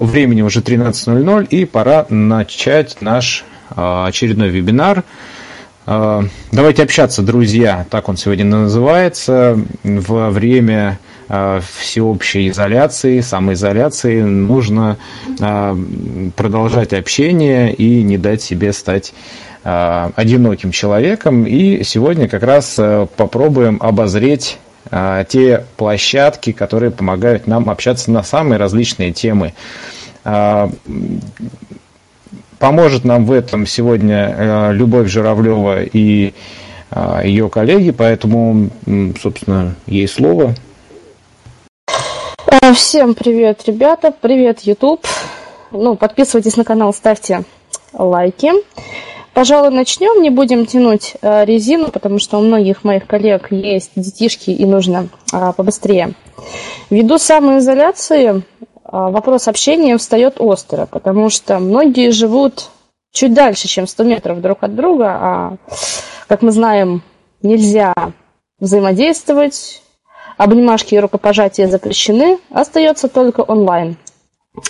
времени уже 13.00, и пора начать наш а, очередной вебинар. А, давайте общаться, друзья, так он сегодня называется. Во время а, всеобщей изоляции, самоизоляции нужно продолжать общение и не дать себе стать одиноким человеком. И сегодня как раз попробуем обозреть те площадки, которые помогают нам общаться на самые различные темы. А, поможет нам в этом сегодня а, Любовь Журавлева и ее коллеги, поэтому, собственно, ей слово. Всем привет, ребята, привет, YouTube. Ну, подписывайтесь на канал, ставьте лайки. Пожалуй, начнем, не будем тянуть э, резину, потому что у многих моих коллег есть детишки и нужно э, побыстрее. Ввиду самоизоляции э, вопрос общения встает остро, потому что многие живут чуть дальше, чем 100 метров друг от друга, а, как мы знаем, нельзя взаимодействовать, обнимашки и рукопожатия запрещены, остается только онлайн.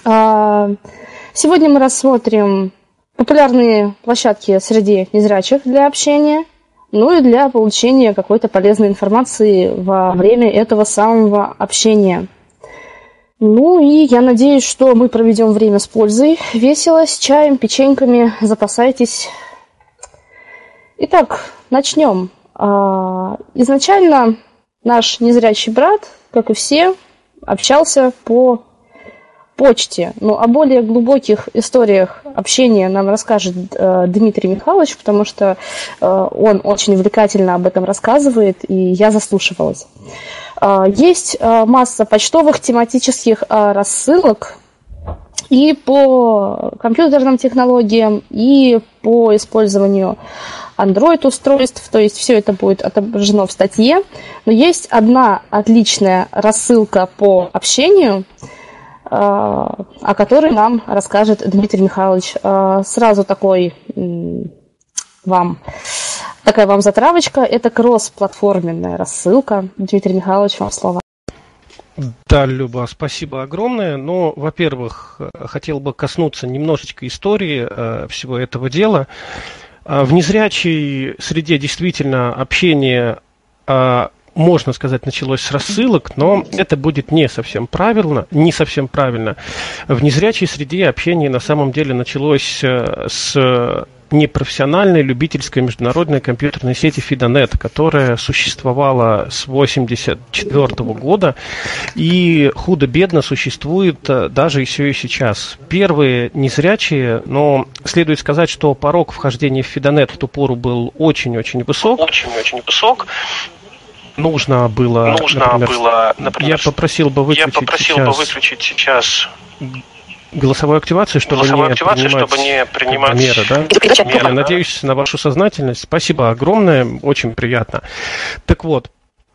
Сегодня мы рассмотрим популярные площадки среди незрячих для общения, ну и для получения какой-то полезной информации во время этого самого общения. Ну и я надеюсь, что мы проведем время с пользой, весело, с чаем, печеньками, запасайтесь. Итак, начнем. А, изначально наш незрячий брат, как и все, общался по почте. Ну, о более глубоких историях общения нам расскажет э, Дмитрий Михайлович, потому что э, он очень увлекательно об этом рассказывает, и я заслушивалась. Э, есть э, масса почтовых тематических э, рассылок и по компьютерным технологиям, и по использованию Android-устройств, то есть все это будет отображено в статье. Но есть одна отличная рассылка по общению – о которой нам расскажет Дмитрий Михайлович. А, сразу такой вам такая вам затравочка. Это кросс-платформенная рассылка. Дмитрий Михайлович, вам слово. Да, Люба, спасибо огромное. Но, во-первых, хотел бы коснуться немножечко истории э, всего этого дела. Э, в незрячей среде действительно общение э, можно сказать, началось с рассылок, но это будет не совсем правильно, не совсем правильно. В незрячей среде общение на самом деле началось э, с непрофессиональной любительской международной компьютерной сети Fidonet, которая существовала с 1984 года и худо-бедно существует э, даже еще и сейчас. Первые незрячие, но следует сказать, что порог вхождения в Fidonet в ту пору был очень-очень высок. Очень-очень высок нужно было, нужно например, было, например, я попросил бы выключить я попросил сейчас бы выключить сейчас голосовую активацию, чтобы голосовую не активацию, принимать, чтобы не принимать меры, да? меры. Надеюсь на вашу сознательность. Спасибо огромное, очень приятно. Так вот,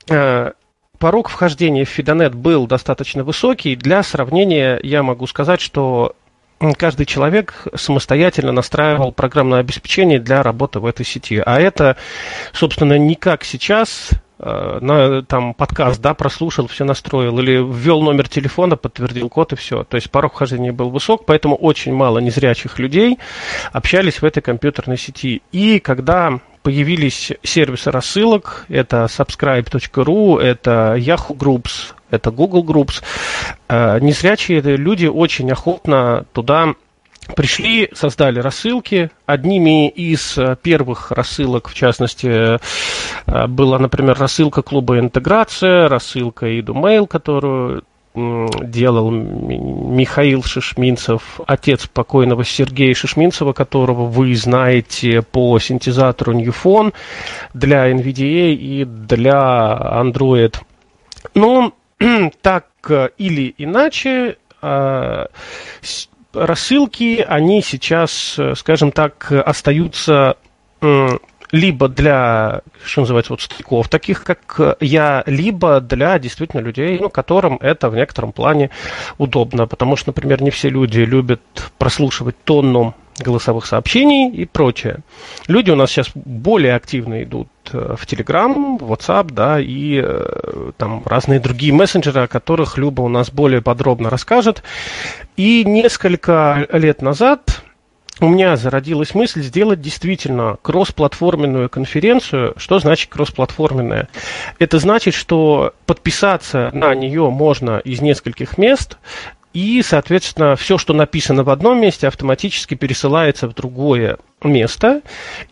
э, порог вхождения в Фидонет был достаточно высокий. Для сравнения я могу сказать, что каждый человек самостоятельно настраивал программное обеспечение для работы в этой сети. А это, собственно, не как сейчас на, там подкаст, да, прослушал, все настроил, или ввел номер телефона, подтвердил код и все. То есть порог вхождения был высок, поэтому очень мало незрячих людей общались в этой компьютерной сети. И когда появились сервисы рассылок, это subscribe.ru, это Yahoo Groups, это Google Groups, э, незрячие люди очень охотно туда пришли, создали рассылки. Одними из э, первых рассылок, в частности, э, была, например, рассылка клуба «Интеграция», рассылка «Идумейл», которую делал Михаил Шишминцев, отец покойного Сергея Шишминцева, которого вы знаете по синтезатору Newfon для NVDA и для Android. Ну, так или иначе, э, рассылки, они сейчас, э, скажем так, остаются либо для, что называется, вот стариков, таких как я, либо для действительно людей, ну, которым это в некотором плане удобно. Потому что, например, не все люди любят прослушивать тонну голосовых сообщений и прочее. Люди у нас сейчас более активно идут э, в Telegram, в WhatsApp, да, и э, там разные другие мессенджеры, о которых Люба у нас более подробно расскажет. И несколько лет назад у меня зародилась мысль сделать действительно кроссплатформенную конференцию. Что значит кроссплатформенная? Это значит, что подписаться на нее можно из нескольких мест, и, соответственно, все, что написано в одном месте, автоматически пересылается в другое место.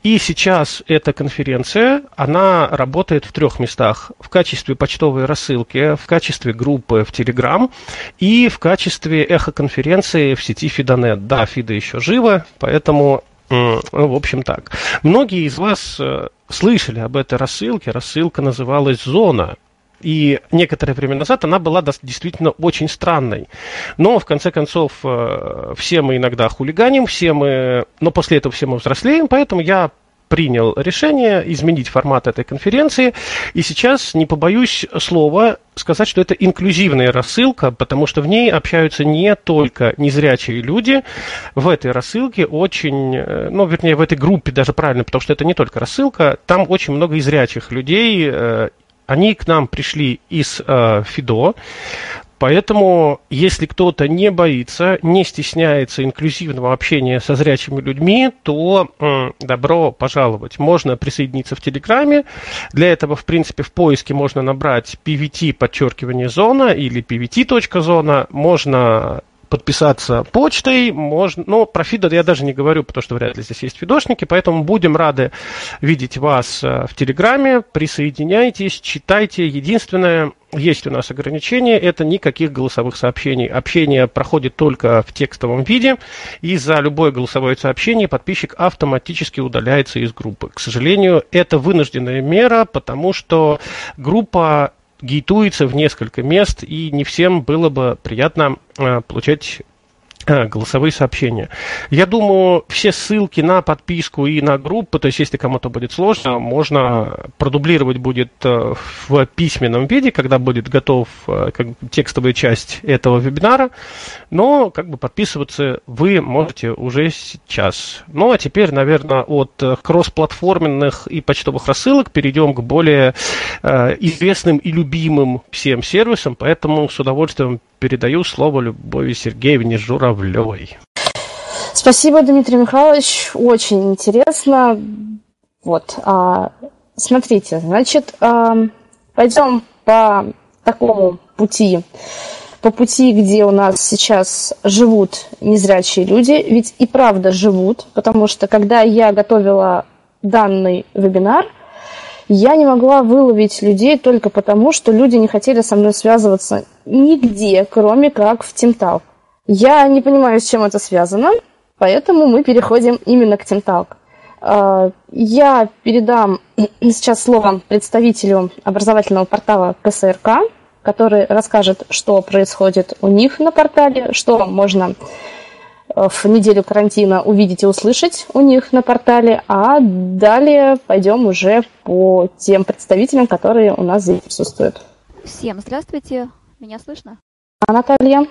И сейчас эта конференция, она работает в трех местах. В качестве почтовой рассылки, в качестве группы в Telegram и в качестве эхоконференции в сети Фидонет. Да, Фида еще жива, поэтому в общем так. Многие из вас э, слышали об этой рассылке. Рассылка называлась «Зона». И некоторое время назад она была действительно очень странной. Но, в конце концов, э, все мы иногда хулиганим, все мы... Но после этого все мы взрослеем, поэтому я принял решение изменить формат этой конференции. И сейчас не побоюсь слова сказать, что это инклюзивная рассылка, потому что в ней общаются не только незрячие люди. В этой рассылке очень, э, ну, вернее, в этой группе даже правильно, потому что это не только рассылка, там очень много и зрячих людей, э, они к нам пришли из э, ФИДО, Поэтому, если кто-то не боится, не стесняется инклюзивного общения со зрячими людьми, то э, добро пожаловать. Можно присоединиться в Телеграме. Для этого, в принципе, в поиске можно набрать pvt подчеркивание зона или pvt.зона. Можно подписаться почтой, можно, ну, про Фидо я даже не говорю, потому что вряд ли здесь есть фидошники, поэтому будем рады видеть вас э, в Телеграме, присоединяйтесь, читайте. Единственное, есть у нас ограничение, это никаких голосовых сообщений. Общение проходит только в текстовом виде, и за любое голосовое сообщение подписчик автоматически удаляется из группы. К сожалению, это вынужденная мера, потому что группа гейтуется в несколько мест, и не всем было бы приятно э, получать голосовые сообщения. Я думаю, все ссылки на подписку и на группы, то есть если кому-то будет сложно, можно продублировать будет э, в письменном виде, когда будет готов э, как текстовая часть этого вебинара, но как бы подписываться вы можете уже сейчас. Ну а теперь, наверное, от э, кроссплатформенных и почтовых рассылок перейдем к более известным и любимым всем сервисам, поэтому с удовольствием передаю слово Любови Сергеевне Журавлевой. Спасибо, Дмитрий Михайлович. Очень интересно. Вот, а, смотрите, значит, а, пойдем по такому пути, по пути, где у нас сейчас живут незрячие люди, ведь и правда живут, потому что когда я готовила данный вебинар – я не могла выловить людей только потому, что люди не хотели со мной связываться нигде, кроме как в Тимтал. Я не понимаю, с чем это связано, поэтому мы переходим именно к Тимталк. А, я передам сейчас слово представителю образовательного портала КСРК, который расскажет, что происходит у них на портале, что можно в неделю карантина увидеть и услышать у них на портале, а далее пойдем уже по тем представителям, которые у нас здесь присутствуют. Всем здравствуйте, меня слышно? А, Наталья?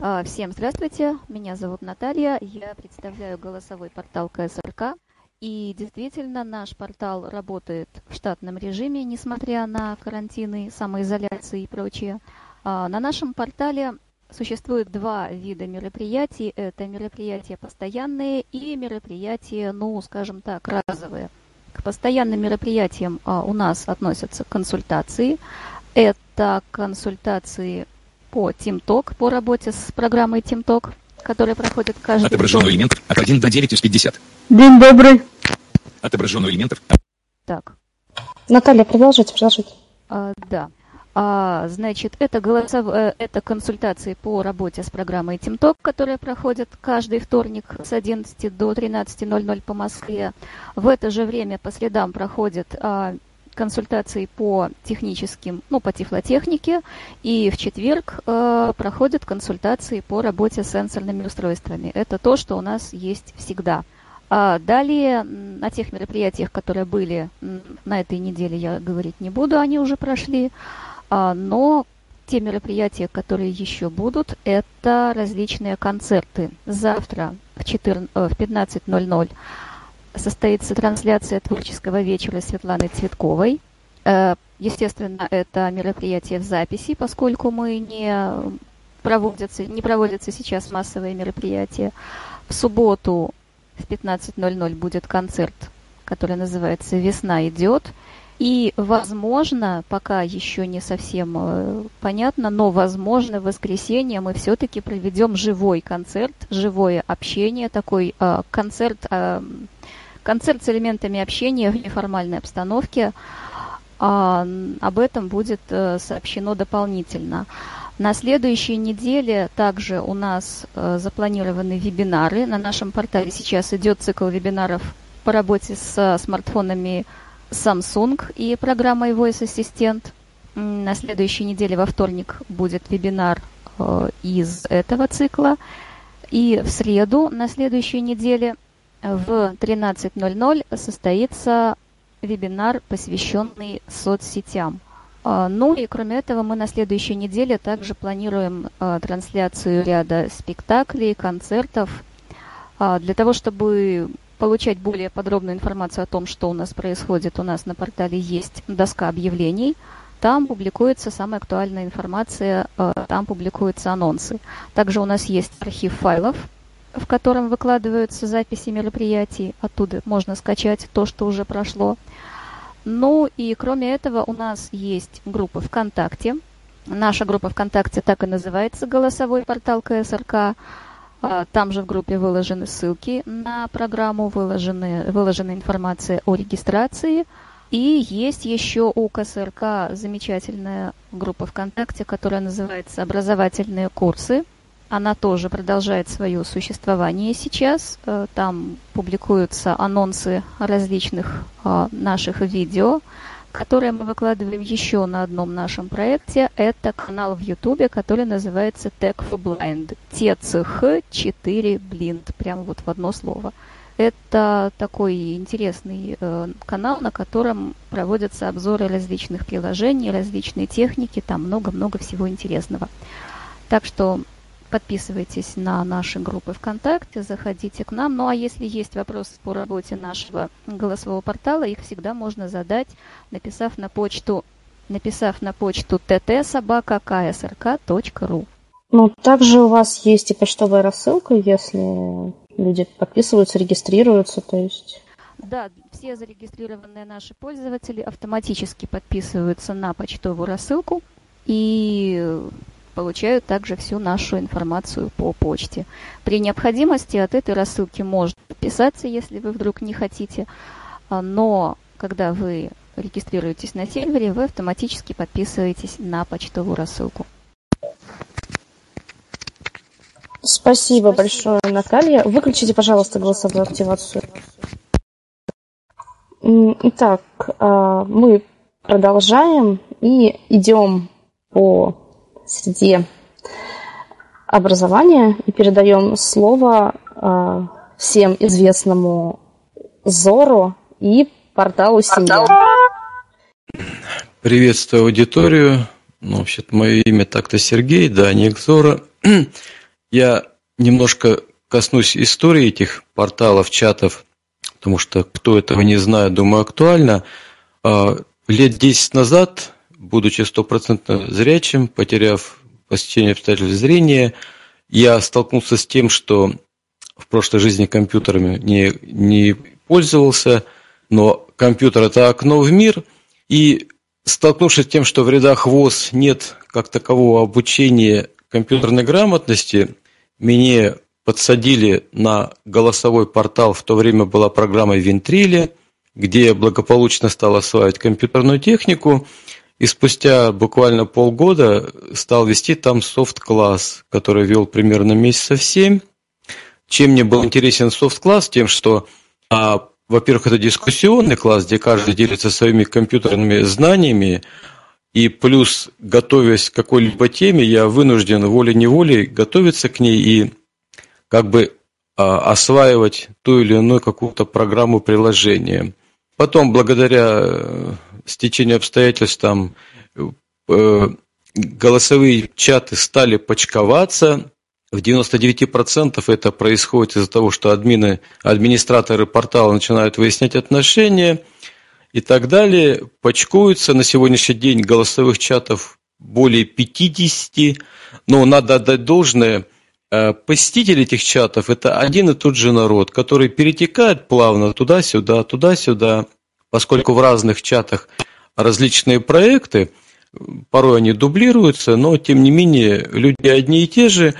А, всем здравствуйте, меня зовут Наталья, я представляю голосовой портал КСРК. И действительно, наш портал работает в штатном режиме, несмотря на карантины, самоизоляции и прочее. А, на нашем портале Существует два вида мероприятий. Это мероприятия постоянные и мероприятия, ну, скажем так, разовые. К постоянным мероприятиям а, у нас относятся консультации. Это консультации по TeamTalk, по работе с программой TeamTalk, которая проходит каждый Отображенный элемент от 1 до 9 из 50. День добрый. Отображенный элементов. Так. Наталья, продолжите, продолжите. А, да. А, значит, это, голосов... Э, это консультации по работе с программой TeamTalk, которые проходят каждый вторник с 11 до 13.00 по Москве. В это же время по следам проходят а, консультации по техническим, ну, по тифлотехнике, и в четверг э, проходят консультации по работе с сенсорными устройствами. Это то, что у нас есть всегда. А далее, на тех мероприятиях, которые были на этой неделе, я говорить не буду, они уже прошли. А, но те мероприятия, которые еще будут, это различные концерты. Завтра в, 14, в 15.00 состоится трансляция творческого вечера Светланы Цветковой. Э, естественно, это мероприятие в записи, поскольку мы не проводятся, не проводятся сейчас массовые мероприятия. В субботу в 15.00 будет концерт, который называется «Весна идет». И, возможно, пока еще не совсем э, понятно, но, возможно, в воскресенье мы все-таки проведем живой концерт, живое общение, такой э, концерт, э, концерт с элементами общения в неформальной обстановке. А, об этом будет э, сообщено дополнительно. На следующей неделе также у нас э, запланированы вебинары. На нашем портале сейчас идет цикл вебинаров по работе с смартфонами Samsung и программой Voice Assistant. На следующей неделе во вторник будет вебинар э, из этого цикла. И в среду на следующей неделе в 13.00 состоится вебинар, посвященный соцсетям. А, ну и кроме этого мы на следующей неделе также планируем а, трансляцию ряда спектаклей, концертов а, для того, чтобы получать более подробную информацию о том, что у нас происходит, у нас на портале есть доска объявлений. Там публикуется самая актуальная информация, там публикуются анонсы. Также у нас есть архив файлов, в котором выкладываются записи мероприятий. Оттуда можно скачать то, что уже прошло. Ну и кроме этого у нас есть группа ВКонтакте. Наша группа ВКонтакте так и называется «Голосовой портал КСРК». А, там же в группе выложены ссылки на программу, выложены, выложена информация о регистрации. И есть еще у КСРК замечательная группа ВКонтакте, которая называется «Образовательные курсы». Она тоже продолжает свое существование сейчас. Э, там публикуются анонсы различных а, наших видео которое мы выкладываем еще на одном нашем проекте. Это канал в Ютубе, который называется Tech for Blind. TCH4 Blind. Прямо вот в одно слово. Это такой интересный э, канал, на котором проводятся обзоры различных приложений, различные техники, там много-много всего интересного. Так что Подписывайтесь на наши группы ВКонтакте, заходите к нам. Ну а если есть вопросы по работе нашего голосового портала, их всегда можно задать, написав на почту, написав на почту ttsobaka.ksrk.ru. Ну, также у вас есть и почтовая рассылка, если люди подписываются, регистрируются, то есть... Да, все зарегистрированные наши пользователи автоматически подписываются на почтовую рассылку, и получают также всю нашу информацию по почте. При необходимости от этой рассылки можно подписаться, если вы вдруг не хотите, а, но когда вы регистрируетесь на сервере, вы автоматически подписываетесь на почтовую рассылку. Спасибо, Спасибо. большое, Наталья. Выключите, пожалуйста, голосовую активацию. Итак, а, мы продолжаем и идем по среде образования и передаем слово э, всем известному Зору и порталу Семья. Приветствую аудиторию. Ну, вообще-то мое имя так-то Сергей, да, не Зора. Я немножко коснусь истории этих порталов, чатов, потому что кто этого не знает, думаю, актуально. А, лет 10 назад будучи стопроцентно зрячим, потеряв по стечению обстоятельств зрения, я столкнулся с тем, что в прошлой жизни компьютерами не, не пользовался, но компьютер – это окно в мир, и столкнувшись с тем, что в рядах ВОЗ нет как такового обучения компьютерной грамотности, мне подсадили на голосовой портал, в то время была программа Вентрили, где я благополучно стал осваивать компьютерную технику – и спустя буквально полгода стал вести там софт-класс, который вел примерно месяцев семь. Чем мне был интересен софт-класс? Тем, что, а, во-первых, это дискуссионный класс, где каждый делится своими компьютерными знаниями, и плюс, готовясь к какой-либо теме, я вынужден волей-неволей готовиться к ней и как бы а, осваивать ту или иную какую-то программу приложения. Потом, благодаря стечению обстоятельств там э, голосовые чаты стали почковаться. В 99% это происходит из-за того, что админы, администраторы портала начинают выяснять отношения и так далее. Почкуются на сегодняшний день голосовых чатов более 50, но надо отдать должное – Э, посетители этих чатов – это один и тот же народ, который перетекает плавно туда-сюда, туда-сюда, поскольку в разных чатах различные проекты, порой они дублируются, но тем не менее люди одни и те же,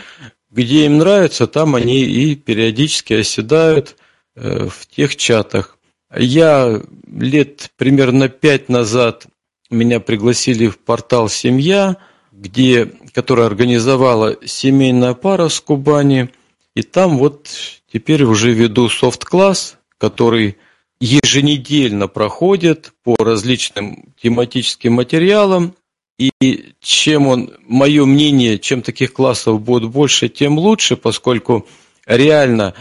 где им нравится, там они и периодически оседают э, в тех чатах. Я лет примерно пять назад меня пригласили в портал «Семья», где, которая организовала семейная пара с Кубани. И там вот теперь уже веду софт-класс, который еженедельно проходит по различным тематическим материалам. И чем он, мое мнение, чем таких классов будет больше, тем лучше, поскольку реально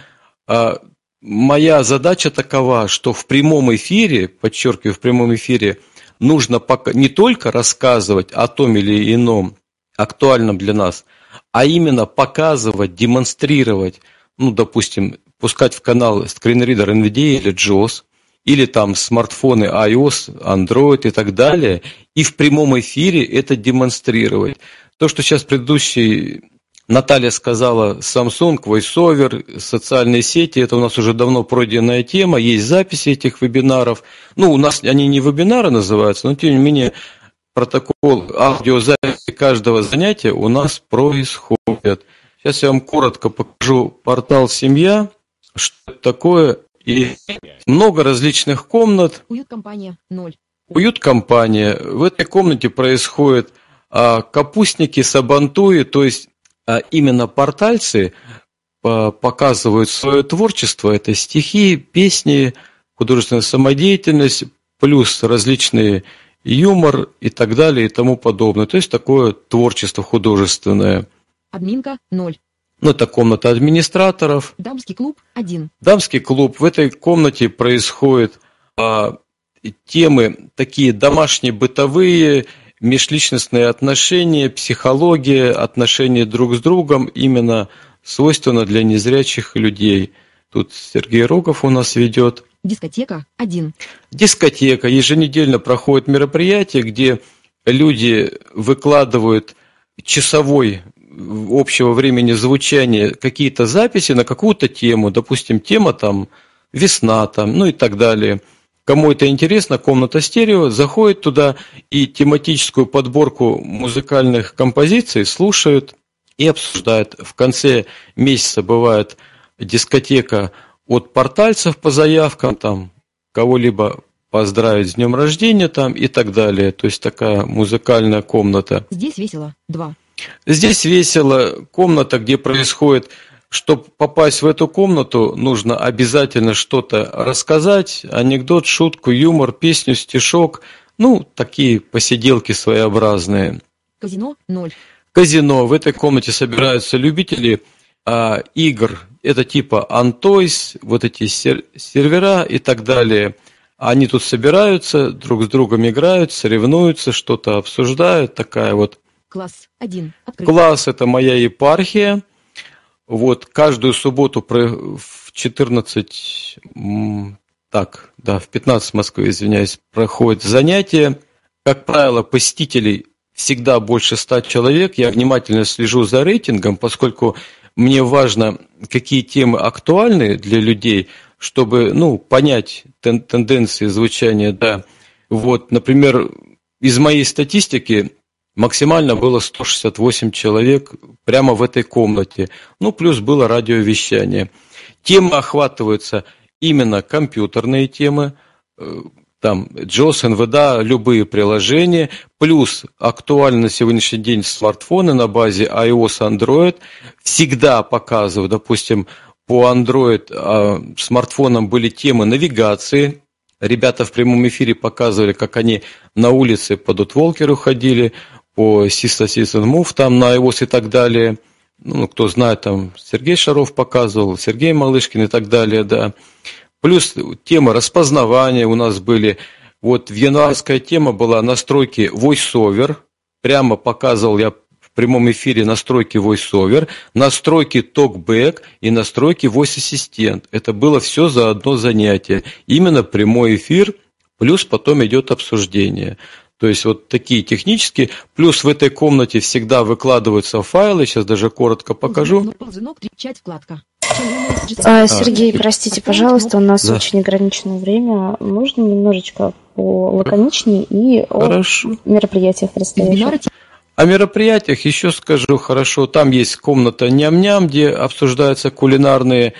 а, моя задача такова, что в прямом эфире, подчеркиваю, в прямом эфире – нужно не только рассказывать о том или ином актуальном для нас, а именно показывать, демонстрировать, ну, допустим, пускать в канал скринридер NVIDIA или JAWS, или там смартфоны iOS, Android и так далее, и в прямом эфире это демонстрировать. То, что сейчас предыдущий Наталья сказала, Samsung, VoiceOver, социальные сети, это у нас уже давно пройденная тема, есть записи этих вебинаров. Ну, у нас они не вебинары называются, но тем не менее протокол аудиозаписи каждого занятия у нас происходит. Сейчас я вам коротко покажу портал «Семья», что это такое, и много различных комнат. Уют-компания, ноль. Уют-компания. В этой комнате происходит а, капустники, сабантуи, то есть а именно портальцы показывают свое творчество. Это стихи, песни, художественная самодеятельность, плюс различные юмор и так далее и тому подобное. То есть такое творчество художественное. Админка ноль. Ну, это комната администраторов. Дамский клуб один. Дамский клуб. В этой комнате происходят а, темы такие домашние, бытовые, межличностные отношения, психология, отношения друг с другом именно свойственно для незрячих людей. Тут Сергей Рогов у нас ведет. Дискотека один. Дискотека. Еженедельно проходит мероприятие, где люди выкладывают часовой общего времени звучания какие-то записи на какую-то тему, допустим, тема там весна там, ну и так далее – Кому это интересно, комната стерео, заходит туда и тематическую подборку музыкальных композиций слушают и обсуждают. В конце месяца бывает дискотека от портальцев по заявкам, там кого-либо поздравить с днем рождения там и так далее. То есть такая музыкальная комната. Здесь весело. Два. Здесь весело. Комната, где происходит чтобы попасть в эту комнату, нужно обязательно что-то рассказать, анекдот, шутку, юмор, песню, стишок, ну, такие посиделки своеобразные. Казино ноль. Казино. В этой комнате собираются любители а, игр. Это типа Антойс, вот эти сер- сервера и так далее. Они тут собираются, друг с другом играют, соревнуются, что-то обсуждают. Такая вот. Класс один. Класс – это моя епархия – вот каждую субботу в 14, так, да, в 15 в Москве, извиняюсь, проходит занятие. Как правило, посетителей всегда больше 100 человек. Я внимательно слежу за рейтингом, поскольку мне важно, какие темы актуальны для людей, чтобы, ну, понять тен тенденции звучания, да. Вот, например, из моей статистики Максимально было 168 человек прямо в этой комнате. Ну, плюс было радиовещание. Темы охватываются именно компьютерные темы, э, там JOS, NVDA, любые приложения, плюс актуально на сегодняшний день смартфоны на базе iOS, Android. Всегда показываю, допустим, по Android а, смартфонам были темы навигации. Ребята в прямом эфире показывали, как они на улице по Дутволкеру ходили, по System Season Move, там на iOS и так далее. Ну, кто знает, там Сергей Шаров показывал, Сергей Малышкин и так далее, да. Плюс тема распознавания у нас были. Вот январская тема была настройки VoiceOver. прямо показывал я в прямом эфире настройки VoiceOver, настройки TalkBack и настройки Voice Assistant. Это было все за одно занятие. Именно прямой эфир, плюс потом идет обсуждение. То есть вот такие технические. Плюс в этой комнате всегда выкладываются файлы. Сейчас даже коротко покажу. Вкладка. А, Сергей, простите, пожалуйста, у нас Да. очень ограниченное время. Можно немножечко по лаконичнее и о Хорошо. мероприятиях предстоящих? О мероприятиях еще скажу хорошо. Там есть комната ням-ням, где обсуждаются кулинарные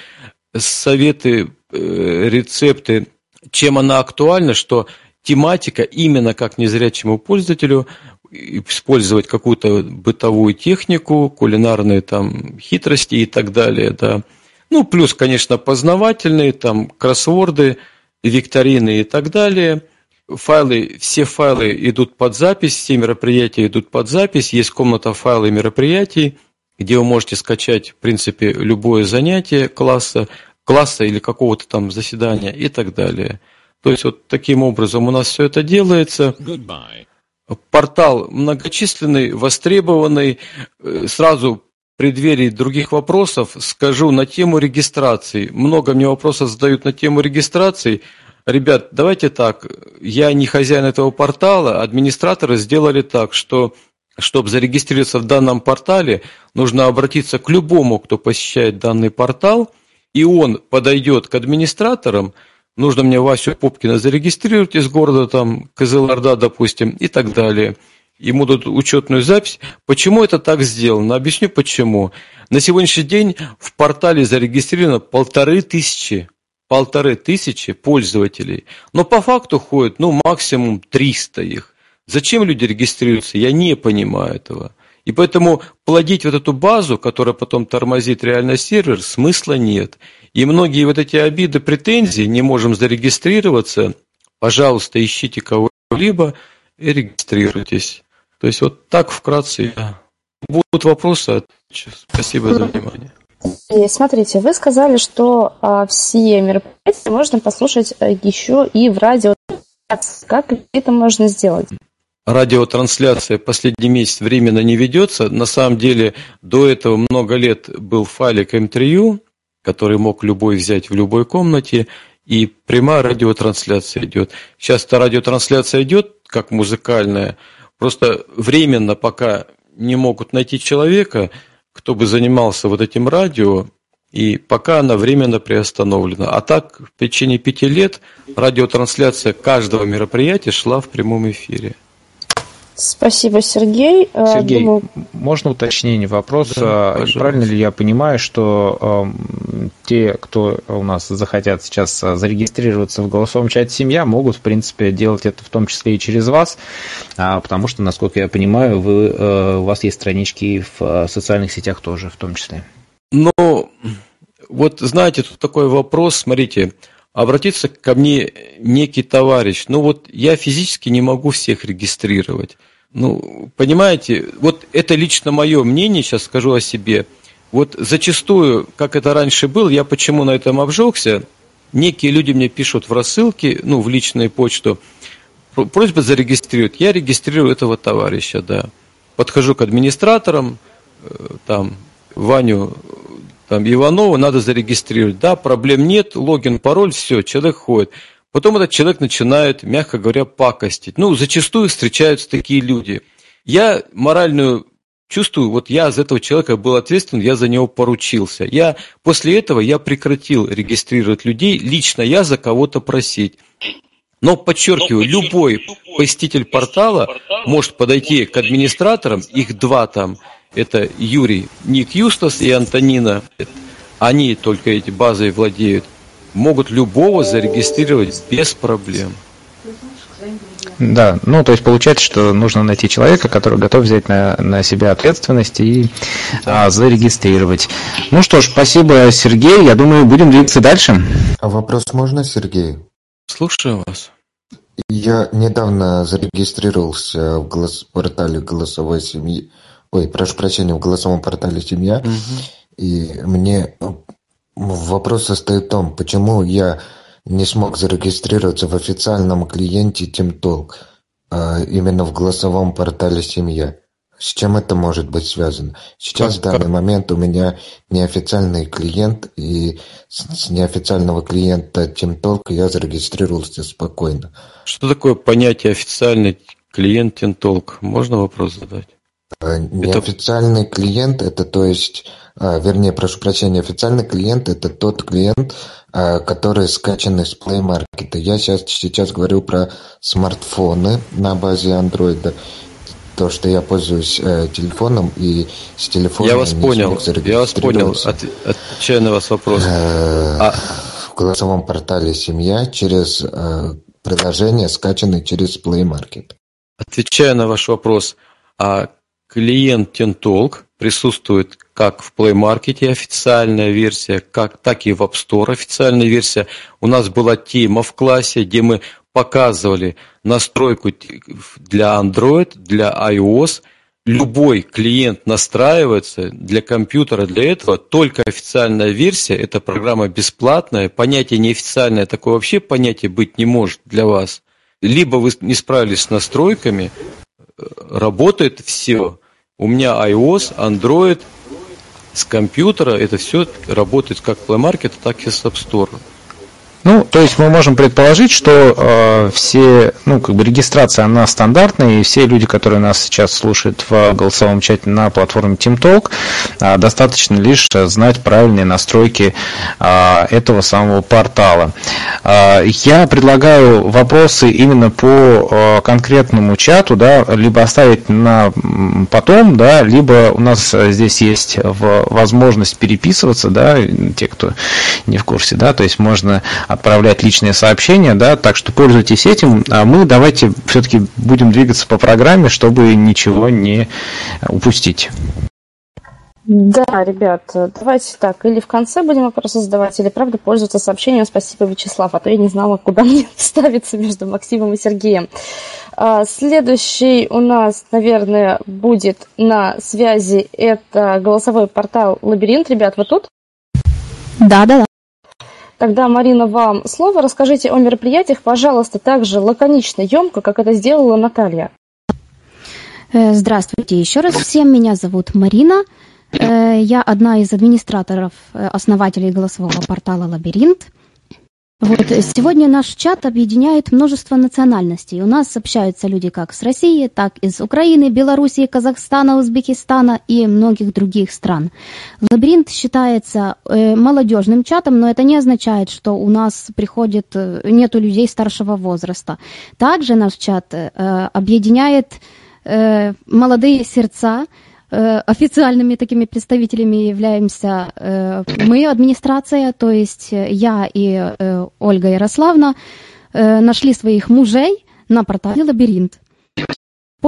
советы, э, рецепты. Чем она актуальна, что тематика именно как незрячему пользователю использовать какую-то бытовую технику, кулинарные там хитрости и так далее, да. Ну, плюс, конечно, познавательные, там, кроссворды, викторины и так далее. Файлы, все файлы идут под запись, все мероприятия идут под запись. Есть комната файлы мероприятий, где вы можете скачать, в принципе, любое занятие класса, класса или какого-то там заседания и так далее. То есть вот таким образом у нас все это делается. Портал многочисленный, востребованный. Э, Сразу преддверии других вопросов скажу на тему регистрации. Много мне вопросов задают на тему регистрации. Ребят, давайте так, я не хозяин этого портала, администраторы сделали так, что чтобы зарегистрироваться в данном портале, нужно обратиться к любому, кто посещает данный портал, и он подойдет к администраторам, нужно мне Васю Попкина зарегистрировать из города, там, Кызылорда, допустим, и так далее. Ему дадут учетную запись. Почему это так сделано? Объясню почему. На сегодняшний день в портале зарегистрировано полторы тысячи, полторы тысячи пользователей. Но по факту ходит, ну, максимум 300 их. Зачем люди регистрируются? Я не понимаю этого. И поэтому плодить вот эту базу, которая потом тормозит реально сервер, смысла нет. И многие вот эти обиды, претензии, не можем зарегистрироваться, пожалуйста, ищите кого-либо и регистрируйтесь. То есть вот так вкратце. я. Будут вопросы? отвечу. Спасибо за внимание. И смотрите, вы сказали, что а, все мероприятия можно послушать а, еще и в радио. Как это можно сделать? Радиотрансляция последний месяц временно не ведется. На самом деле до этого много лет был файлик M3U, который мог любой взять в любой комнате, и прямая радиотрансляция идет. Сейчас эта радиотрансляция идет как музыкальная, просто временно пока не могут найти человека, кто бы занимался вот этим радио, и пока она временно приостановлена. А так, в течение пяти лет радиотрансляция каждого мероприятия шла в прямом эфире. Спасибо, Сергей. А, Сергей, думаю, можно уточнение вопроса? Да, пожалуйста. Правильно ли я понимаю, что эм, те, кто у нас захотят сейчас э, зарегистрироваться в голосовом чате «Семья», могут, в принципе, делать это в том числе и через вас, а, потому что, насколько я понимаю, вы, э, у вас есть странички и в э, социальных сетях тоже в том числе. Но вот знаете, тут такой вопрос, смотрите, обратиться ко мне некий товарищ, ну вот я физически не могу всех регистрировать. Ну, понимаете, вот это лично мое мнение, сейчас скажу о себе. Вот зачастую, как это раньше было, я почему на этом обжегся, некие люди мне пишут в рассылке, ну, в личную почту, про- просьба зарегистрировать. Я регистрирую этого товарища, да. Подхожу к администраторам, э, там, Ваню там, Иванова надо зарегистрировать. Да, проблем нет, логин, пароль, все, человек ходит. Потом этот человек начинает, мягко говоря, пакостить. Ну, зачастую встречаются такие люди. Я моральную чувствую, вот я за этого человека был ответственен, я за него поручился. Я, после этого я прекратил регистрировать людей, лично я за кого-то просить. Но подчеркиваю, любой посетитель портала может подойти к администраторам, их два там, это Юрий, Ник Юстас и Антонина, они только эти базой владеют, могут любого зарегистрировать без проблем. Да, ну то есть получается, что нужно найти человека, который готов взять на, на себя ответственность и а, зарегистрировать. Ну что ж, спасибо, Сергей. Я думаю, будем двигаться дальше. А вопрос можно, Сергей? Слушаю вас. Я недавно зарегистрировался в голос- портале голосовой семьи. Ой, прошу прощения, в голосовом портале семья. И мне вопрос состоит в том, почему я не смог зарегистрироваться в официальном клиенте TeamTalk. а, именно в голосовом портале «Семья». С чем это может быть связано? Сейчас Как- в данный как? момент у меня неофициальный клиент, и с с неофициального клиента TeamTalk я зарегистрировался спокойно. Что такое понятие официальный клиент Тинтолк? Можно вопрос задать? А, Неофициальный клиент это то есть, а, вернее, прошу прощения, официальный клиент это тот клиент, а, который скачан из Play Market. Я сейчас, сейчас говорю про смартфоны на базе Android. То, что я пользуюсь э, телефоном и с телефона Я вас понял, я вас понял. От- отвечаю на вас вопрос. Э, А- В голосовом портале «Семья» через э, приложение, скачанное через Play Market. Отвечая на ваш вопрос, а клиент Тинтолк присутствует как в Play Market официальная версия, как, так и в App Store официальная версия. У нас была тема в классе, где мы показывали настройку для Android, для iOS. Любой клиент настраивается для компьютера, для этого только официальная версия, эта программа бесплатная, понятие неофициальное, такое вообще понятие быть не может для вас. Либо вы не справились с настройками, э, работает все. У меня iOS, Android, с компьютера это все работает как Play Market, так и с App Store. Ну, то есть мы можем предположить, что э, все, ну, как бы регистрация, она стандартная, и все люди, которые нас сейчас слушают в голосовом чате на платформе TeamTalk, э, достаточно лишь знать правильные настройки э, этого самого портала. Э, я предлагаю вопросы именно по э, конкретному чату, да, либо оставить на потом, да, либо у нас здесь есть возможность переписываться, да, те, кто не в курсе, да, то есть можно отправлять личные сообщения, да, так что пользуйтесь этим, а мы давайте все-таки будем двигаться по программе, чтобы ничего не упустить. Да, ребят, давайте так, или в конце будем вопросы задавать, или правда пользоваться сообщением «Спасибо, Вячеслав», а то я не знала, куда мне ставиться между Максимом и Сергеем. А, Следующий у нас, наверное, будет на связи, это голосовой портал «Лабиринт». Ребят, вы тут? Да, да, да. Тогда, Марина, вам слово. Расскажите о мероприятиях, пожалуйста, так же лаконично, емко, как это сделала Наталья. Э, Здравствуйте еще раз всем. Меня зовут Марина. Э, Я одна из администраторов, э, основателей голосового портала «Лабиринт». Вот, э, сегодня наш чат объединяет множество национальностей. У нас общаются люди как с России, так и из Украины, Белоруссии, Казахстана, Узбекистана и многих других стран. Лабиринт считается э, молодежным чатом, но это не означает, что у нас приходит, э, нету людей старшего возраста. Также наш чат э, объединяет э, молодые сердца, Э, Официальными такими представителями являемся э, мы, администрация, то есть э, я и э, Ольга Ярославна э, нашли своих мужей на портале «Лабиринт».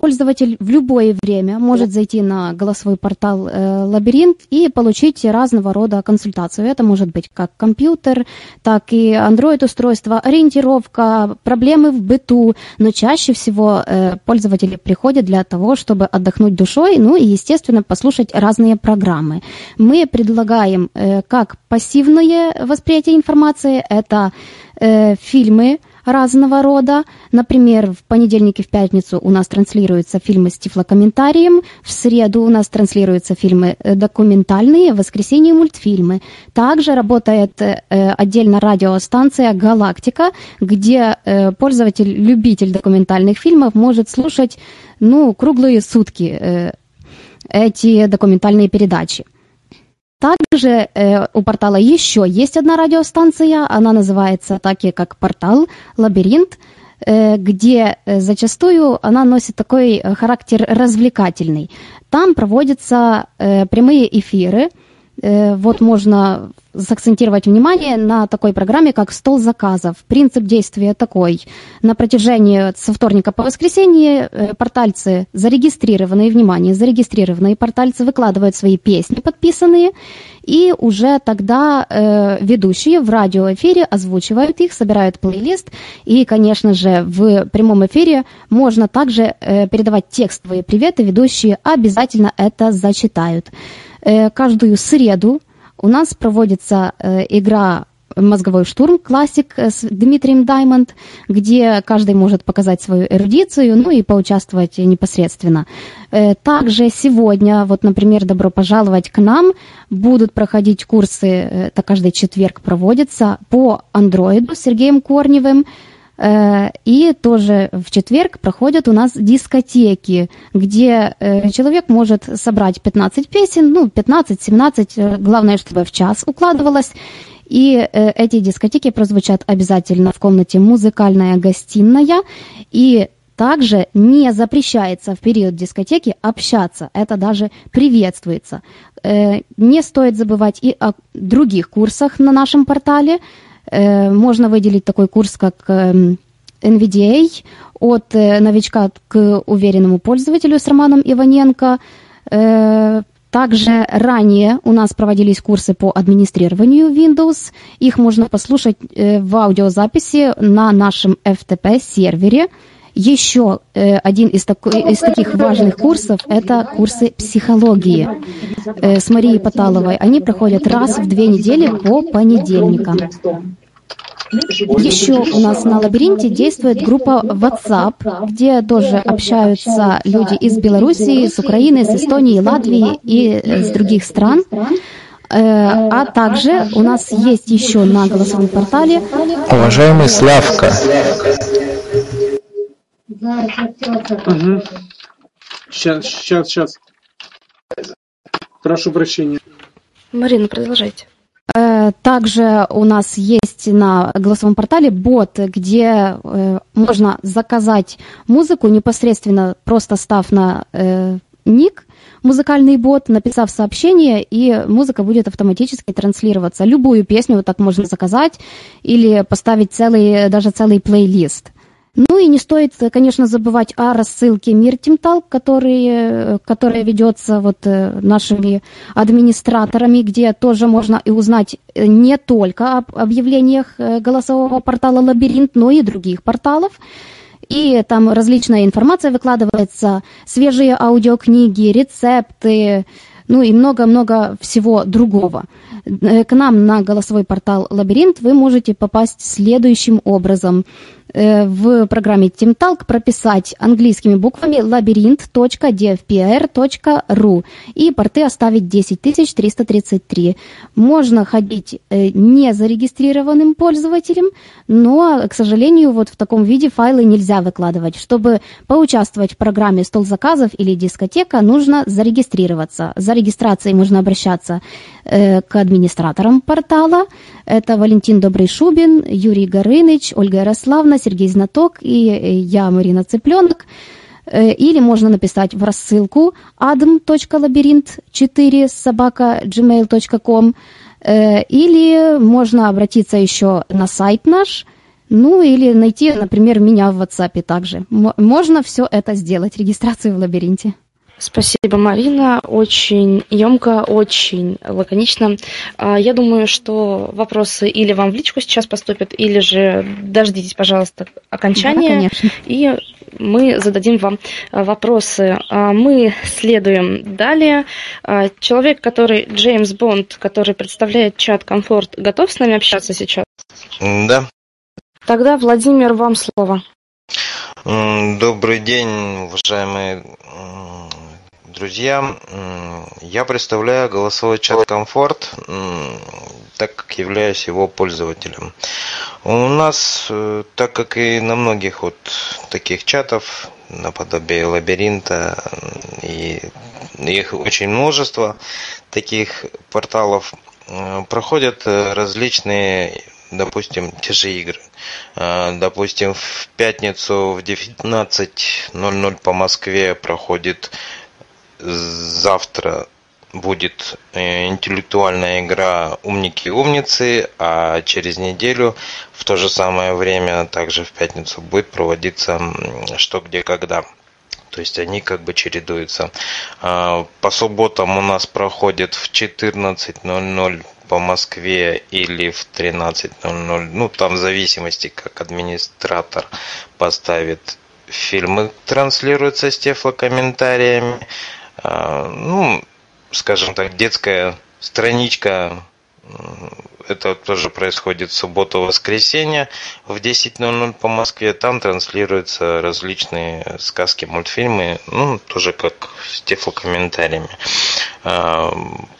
Пользователь в любое время может зайти на голосовой портал э, «Лабиринт» и получить разного рода консультацию. Это может быть как компьютер, так и Android-устройство, ориентировка, проблемы в быту. Но чаще всего э, пользователи приходят для того, чтобы отдохнуть душой, ну и, естественно, послушать разные программы. Мы предлагаем э, как пассивное восприятие информации, это э, фильмы, разного рода. Например, в понедельник и в пятницу у нас транслируются фильмы с тифлокомментарием, в среду у нас транслируются фильмы э, документальные, в воскресенье мультфильмы. Также работает э, отдельно радиостанция «Галактика», где э, пользователь, любитель документальных фильмов может слушать ну, круглые сутки э, эти документальные передачи. Также э, у портала еще есть одна радиостанция, она называется так как портал «Лабиринт», э, где э, зачастую она носит такой э, характер развлекательный. Там проводятся э, прямые эфиры, вот можно сакцентировать внимание на такой программе, как «Стол заказов». Принцип действия такой. На протяжении со вторника по воскресенье э, портальцы зарегистрированные, внимание, зарегистрированные портальцы выкладывают свои песни подписанные, и уже тогда э, ведущие в радиоэфире озвучивают их, собирают плейлист, и, конечно же, в прямом эфире можно также э, передавать текстовые приветы, ведущие обязательно это зачитают. Э, каждую среду у нас проводится э, игра «Мозговой штурм» классик с Дмитрием Даймонд, где каждый может показать свою эрудицию, ну и поучаствовать непосредственно. Также сегодня, вот, например, «Добро пожаловать к нам», будут проходить курсы, это каждый четверг проводится, по андроиду Сергеем Корневым, Э, и тоже в четверг проходят у нас дискотеки, где э, человек может собрать 15 песен, ну, 15-17, э, главное, чтобы в час укладывалось. И эти дискотеки прозвучат обязательно в комнате «Музыкальная гостиная». И также не запрещается в период дискотеки общаться, это даже приветствуется. Не стоит забывать и о других курсах на нашем портале – Э, можно выделить такой курс, как эм, NVDA от э, новичка к уверенному пользователю с Романом Иваненко. Э, также ранее у нас проводились курсы по администрированию Windows. Их можно послушать в аудиозаписи на нашем FTP-сервере. Еще э, один из, тако, из таких важных курсов – это курсы психологии э, с Марией Поталовой. Они проходят раз в две недели по понедельникам. Еще у нас на лабиринте действует группа WhatsApp, где тоже общаются люди из Белоруссии, с Украины, с Эстонии, Латвии и с других стран. Э, а также у нас есть еще на голосовом портале... Уважаемый Славка, Угу. Сейчас, сейчас, сейчас. Прошу прощения. Марина, продолжайте. Э, также у нас есть на голосовом портале бот, где э, можно заказать музыку непосредственно, просто став на э, ник, музыкальный бот, написав сообщение, и музыка будет автоматически транслироваться. Любую песню вот так можно заказать или поставить целый, даже целый плейлист. Ну и не стоит, конечно, забывать о рассылке Мир Тимтал, который, которая ведется вот э, нашими администраторами, где тоже можно и узнать э, не только об объявлениях э, голосового портала «Лабиринт», но и других порталов. И там различная информация выкладывается, свежие аудиокниги, рецепты, ну и много-много всего другого. К нам на голосовой портал «Лабиринт» вы можете попасть следующим образом – Э, в программе TeamTalk прописать английскими буквами labyrinth.dfpr.ru и порты оставить 10333. Можно ходить э, не зарегистрированным пользователем, но, к сожалению, вот в таком виде файлы нельзя выкладывать. Чтобы поучаствовать в программе «Стол заказов» или «Дискотека», нужно зарегистрироваться. За регистрацией можно обращаться э, к администраторам портала. Это Валентин Добрый-Шубин, Юрий Горыныч, Ольга Ярославна, Сергей Знаток и э, я, Марина Цыпленок. Э, или можно написать в рассылку adam.labirint4 собака gmail.com или можно обратиться еще на сайт наш, ну или найти, например, меня в WhatsApp также. Можно все это сделать, регистрацию в лабиринте. Спасибо, Марина. Очень емко, очень лаконично. А, я думаю, что вопросы или вам в личку сейчас поступят, или же дождитесь, пожалуйста, окончания. Да, конечно. И мы зададим вам а, вопросы. А, мы следуем далее. Человек, который Джеймс Бонд, который представляет чат Комфорт, готов с нами общаться сейчас? Да. Тогда, Владимир, вам слово. Добрый день, уважаемые друзья. Я представляю голосовой чат Комфорт, так как являюсь его пользователем. У нас, э, так как и на многих вот таких чатов, наподобие лабиринта, и их очень множество таких порталов, э, проходят э, различные допустим, те же игры. Допустим, в пятницу в 19.00 по Москве проходит завтра будет э, интеллектуальная игра «Умники и умницы», а через неделю в то же самое время, также в пятницу, будет проводиться «Что, где, когда». То есть они как бы чередуются. А, по субботам у нас проходит в 14.00 по Москве или в 13.00, ну там в зависимости, как администратор поставит фильмы, транслируются с тефлокомментариями. А, ну, скажем так, детская страничка это тоже происходит в субботу-воскресенье в 10.00 по Москве. Там транслируются различные сказки, мультфильмы, ну, тоже как с тифлокомментариями. А,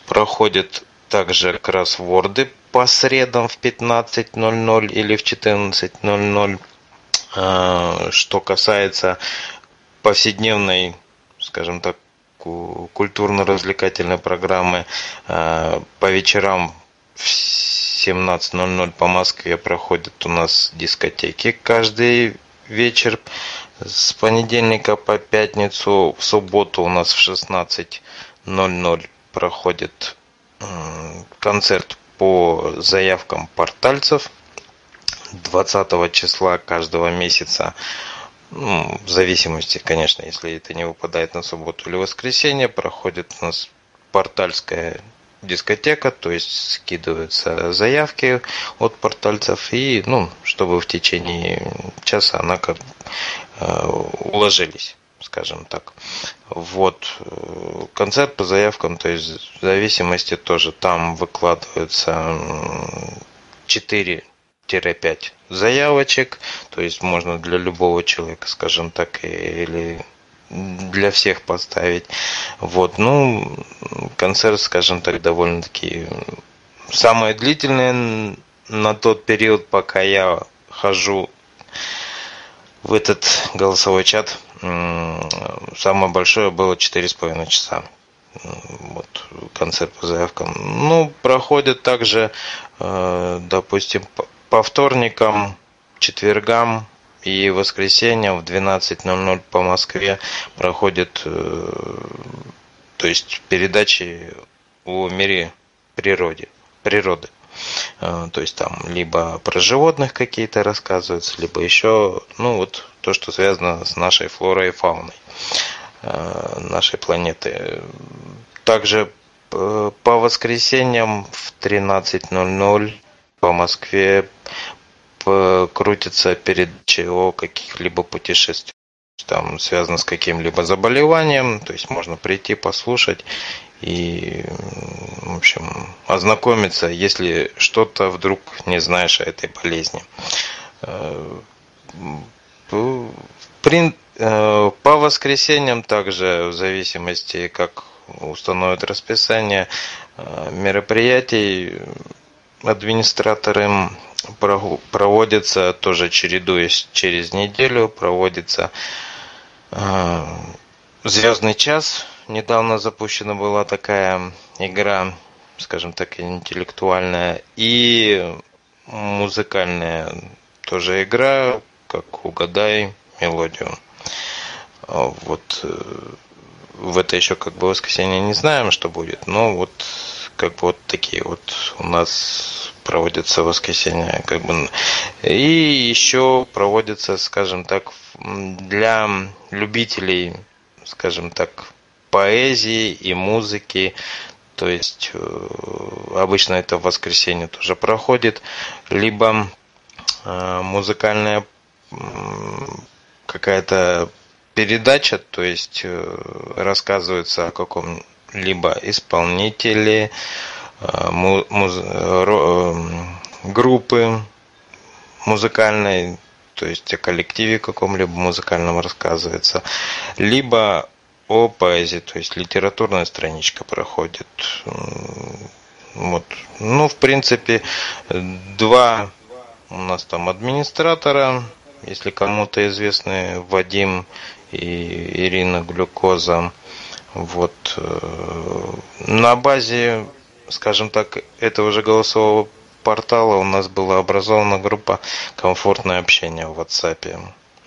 проходят также кроссворды по средам в 15.00 или в 14.00. А, что касается повседневной, скажем так, культурно-развлекательной программы, а, по вечерам в 17.00 по Москве проходят у нас дискотеки каждый вечер с понедельника по пятницу. В субботу у нас в 16.00 проходит концерт по заявкам портальцев 20 числа каждого месяца. Ну, в зависимости, конечно, если это не выпадает на субботу или воскресенье, проходит у нас портальская дискотека, то есть скидываются заявки от портальцев и, ну, чтобы в течение часа она как э, уложились, скажем так. Вот э, концерт по заявкам, то есть в зависимости тоже там выкладываются 4 3-5 заявочек, то есть можно для любого человека, скажем так, или для всех поставить. Вот, ну, концерт, скажем так, довольно-таки самое длительное на тот период, пока я хожу в этот голосовой чат, самое большое было 4,5 часа вот концерт по заявкам. Ну, проходят также, э, допустим, по вторникам, четвергам и воскресеньям в 12.00 по Москве проходит, э, то есть передачи о мире природе, природы. Э, то есть там либо про животных какие-то рассказываются, либо еще, ну вот то, что связано с нашей флорой и фауной э, нашей планеты. Также по воскресеньям в 13.00 по Москве крутится передачи о каких-либо путешествиях там связано с каким-либо заболеванием, то есть можно прийти послушать и, в общем, ознакомиться, если что-то вдруг не знаешь о этой болезни. Э, э, по воскресеньям также, в зависимости, как установят расписание э, мероприятий, администраторы проводятся тоже чередуясь через неделю, проводится э, Звездный час. Недавно запущена была такая игра, скажем так, интеллектуальная и музыкальная тоже игра, как угадай мелодию. Вот э, в это еще как бы воскресенье не знаем, что будет, но вот как бы вот такие вот у нас проводятся в воскресенье, как бы. И еще проводятся, скажем так, для любителей, скажем так, поэзии и музыки. То есть э, обычно это в воскресенье тоже проходит. Либо э, музыкальная какая-то передача, то есть э, рассказывается о каком либо исполнители, э, муз, э, группы музыкальной, то есть о коллективе каком-либо музыкальном рассказывается, либо о поэзии, то есть литературная страничка проходит. Вот. Ну, в принципе, два у нас там администратора, если кому-то известны Вадим и Ирина Глюкоза. Вот. Э, на базе, скажем так, этого же голосового портала у нас была образована группа «Комфортное общение» в WhatsApp,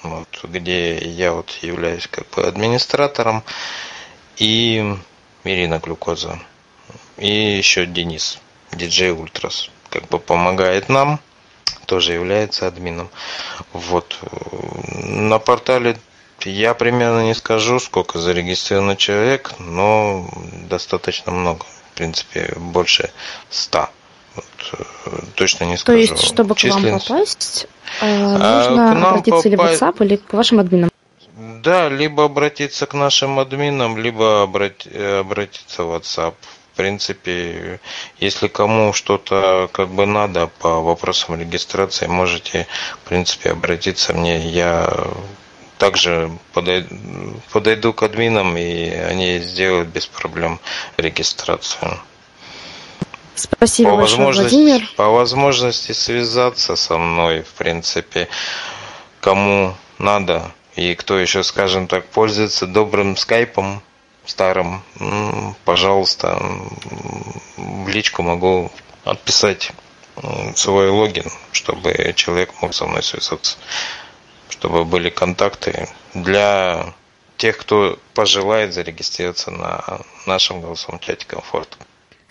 вот, где я вот являюсь как бы администратором и Ирина Глюкоза. И еще Денис, диджей Ультрас, как бы помогает нам, тоже является админом. Вот. На портале я примерно не скажу, сколько зарегистрировано человек, но достаточно много. В принципе, больше ста. Вот, э, точно не скажу. То есть, чтобы к вам попасть, э, нужно а, обратиться попасть... или в WhatsApp, или к вашим админам? Да, либо обратиться к нашим админам, либо обрати... обратиться в WhatsApp. в принципе, если кому что-то как бы надо по вопросам регистрации, можете, в принципе, обратиться мне. Я также подойду, подойду к админам, и они сделают без проблем регистрацию. Спасибо по большое, возможности, Владимир. По возможности связаться со мной, в принципе, кому надо, и кто еще, скажем так, пользуется добрым скайпом, старым, пожалуйста, в личку могу отписать свой логин, чтобы человек мог со мной связаться, чтобы были контакты для тех, кто пожелает зарегистрироваться на нашем голосовом чате комфорт.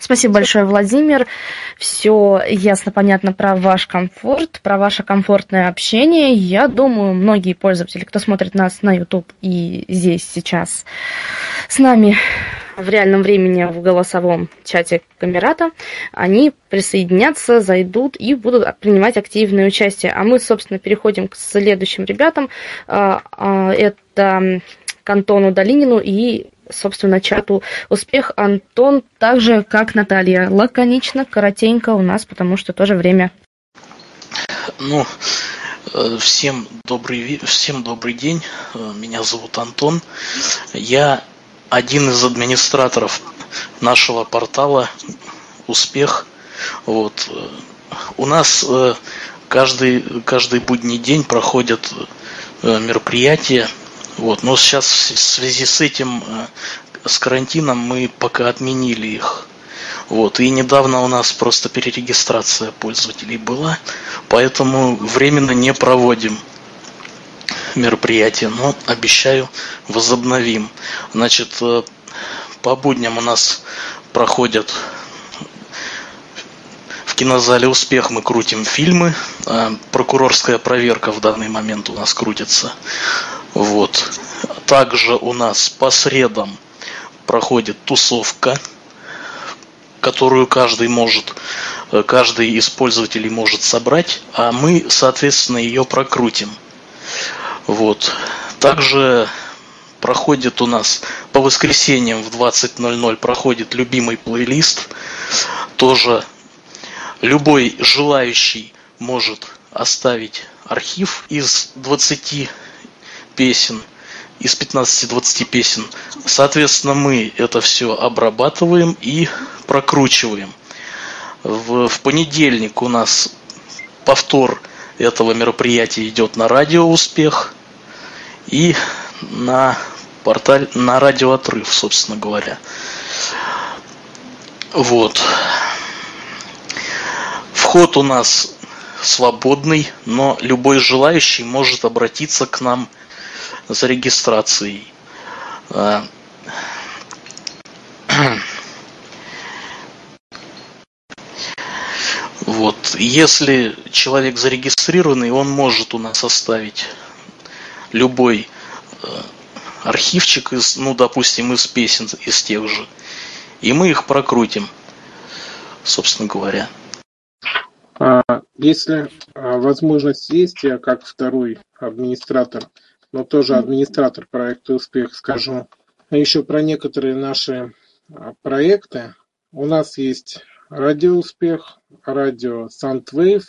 Спасибо большое, Владимир. Все ясно, понятно про ваш комфорт, про ваше комфортное общение. Я думаю, многие пользователи, кто смотрит нас на YouTube и здесь сейчас с нами в реальном времени в голосовом чате Камерата, они присоединятся, зайдут и будут принимать активное участие. А мы, собственно, переходим к следующим ребятам. А, а, это к Антону Долинину и собственно, чату «Успех Антон», так же, как Наталья. Лаконично, коротенько у нас, потому что тоже время. Ну, э, всем добрый, всем добрый день. Э, меня зовут Антон. Я один из администраторов нашего портала «Успех». Вот. У нас э, каждый, каждый будний день проходят мероприятия вот, но сейчас в связи с этим, э, с карантином мы пока отменили их. Вот, и недавно у нас просто перерегистрация пользователей была, поэтому временно не проводим мероприятие, но обещаю возобновим. Значит, э, по будням у нас проходят в кинозале «Успех» мы крутим фильмы. Э, прокурорская проверка в данный момент у нас крутится. Вот. Также у нас по средам проходит тусовка, которую каждый может, э, каждый из пользователей может собрать, а мы, соответственно, ее прокрутим. Вот. Также проходит у нас по воскресеньям в 20.00 проходит любимый плейлист. Тоже любой желающий может оставить архив из 20 песен, из 15-20 песен. Соответственно, мы это все обрабатываем и прокручиваем. В, в понедельник у нас повтор этого мероприятия идет на радио «Успех» и на портале, на радио «Отрыв», собственно говоря. Вот. Вход у нас свободный, но любой желающий может обратиться к нам – за регистрацией. А, вот, если человек зарегистрированный, он может у нас оставить любой э, архивчик из, ну, допустим, из песен, из тех же. И мы их прокрутим, собственно говоря. А, если а, возможность есть, я как второй администратор но тоже администратор проекта «Успех» скажу. А еще про некоторые наши а, проекты. У нас есть радио «Успех», радио «Soundwave».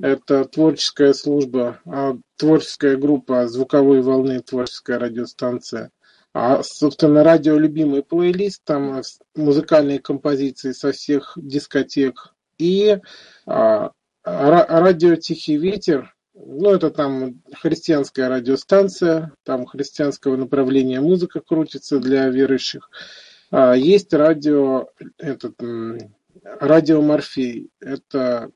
Это творческая служба, а, творческая группа звуковой волны, творческая радиостанция. А, собственно, радио «Любимый плейлист», там музыкальные композиции со всех дискотек. И а, радио «Тихий ветер», ну, это там христианская радиостанция, там христианского направления музыка крутится для верующих. А есть радио, этот, радио Морфей. Это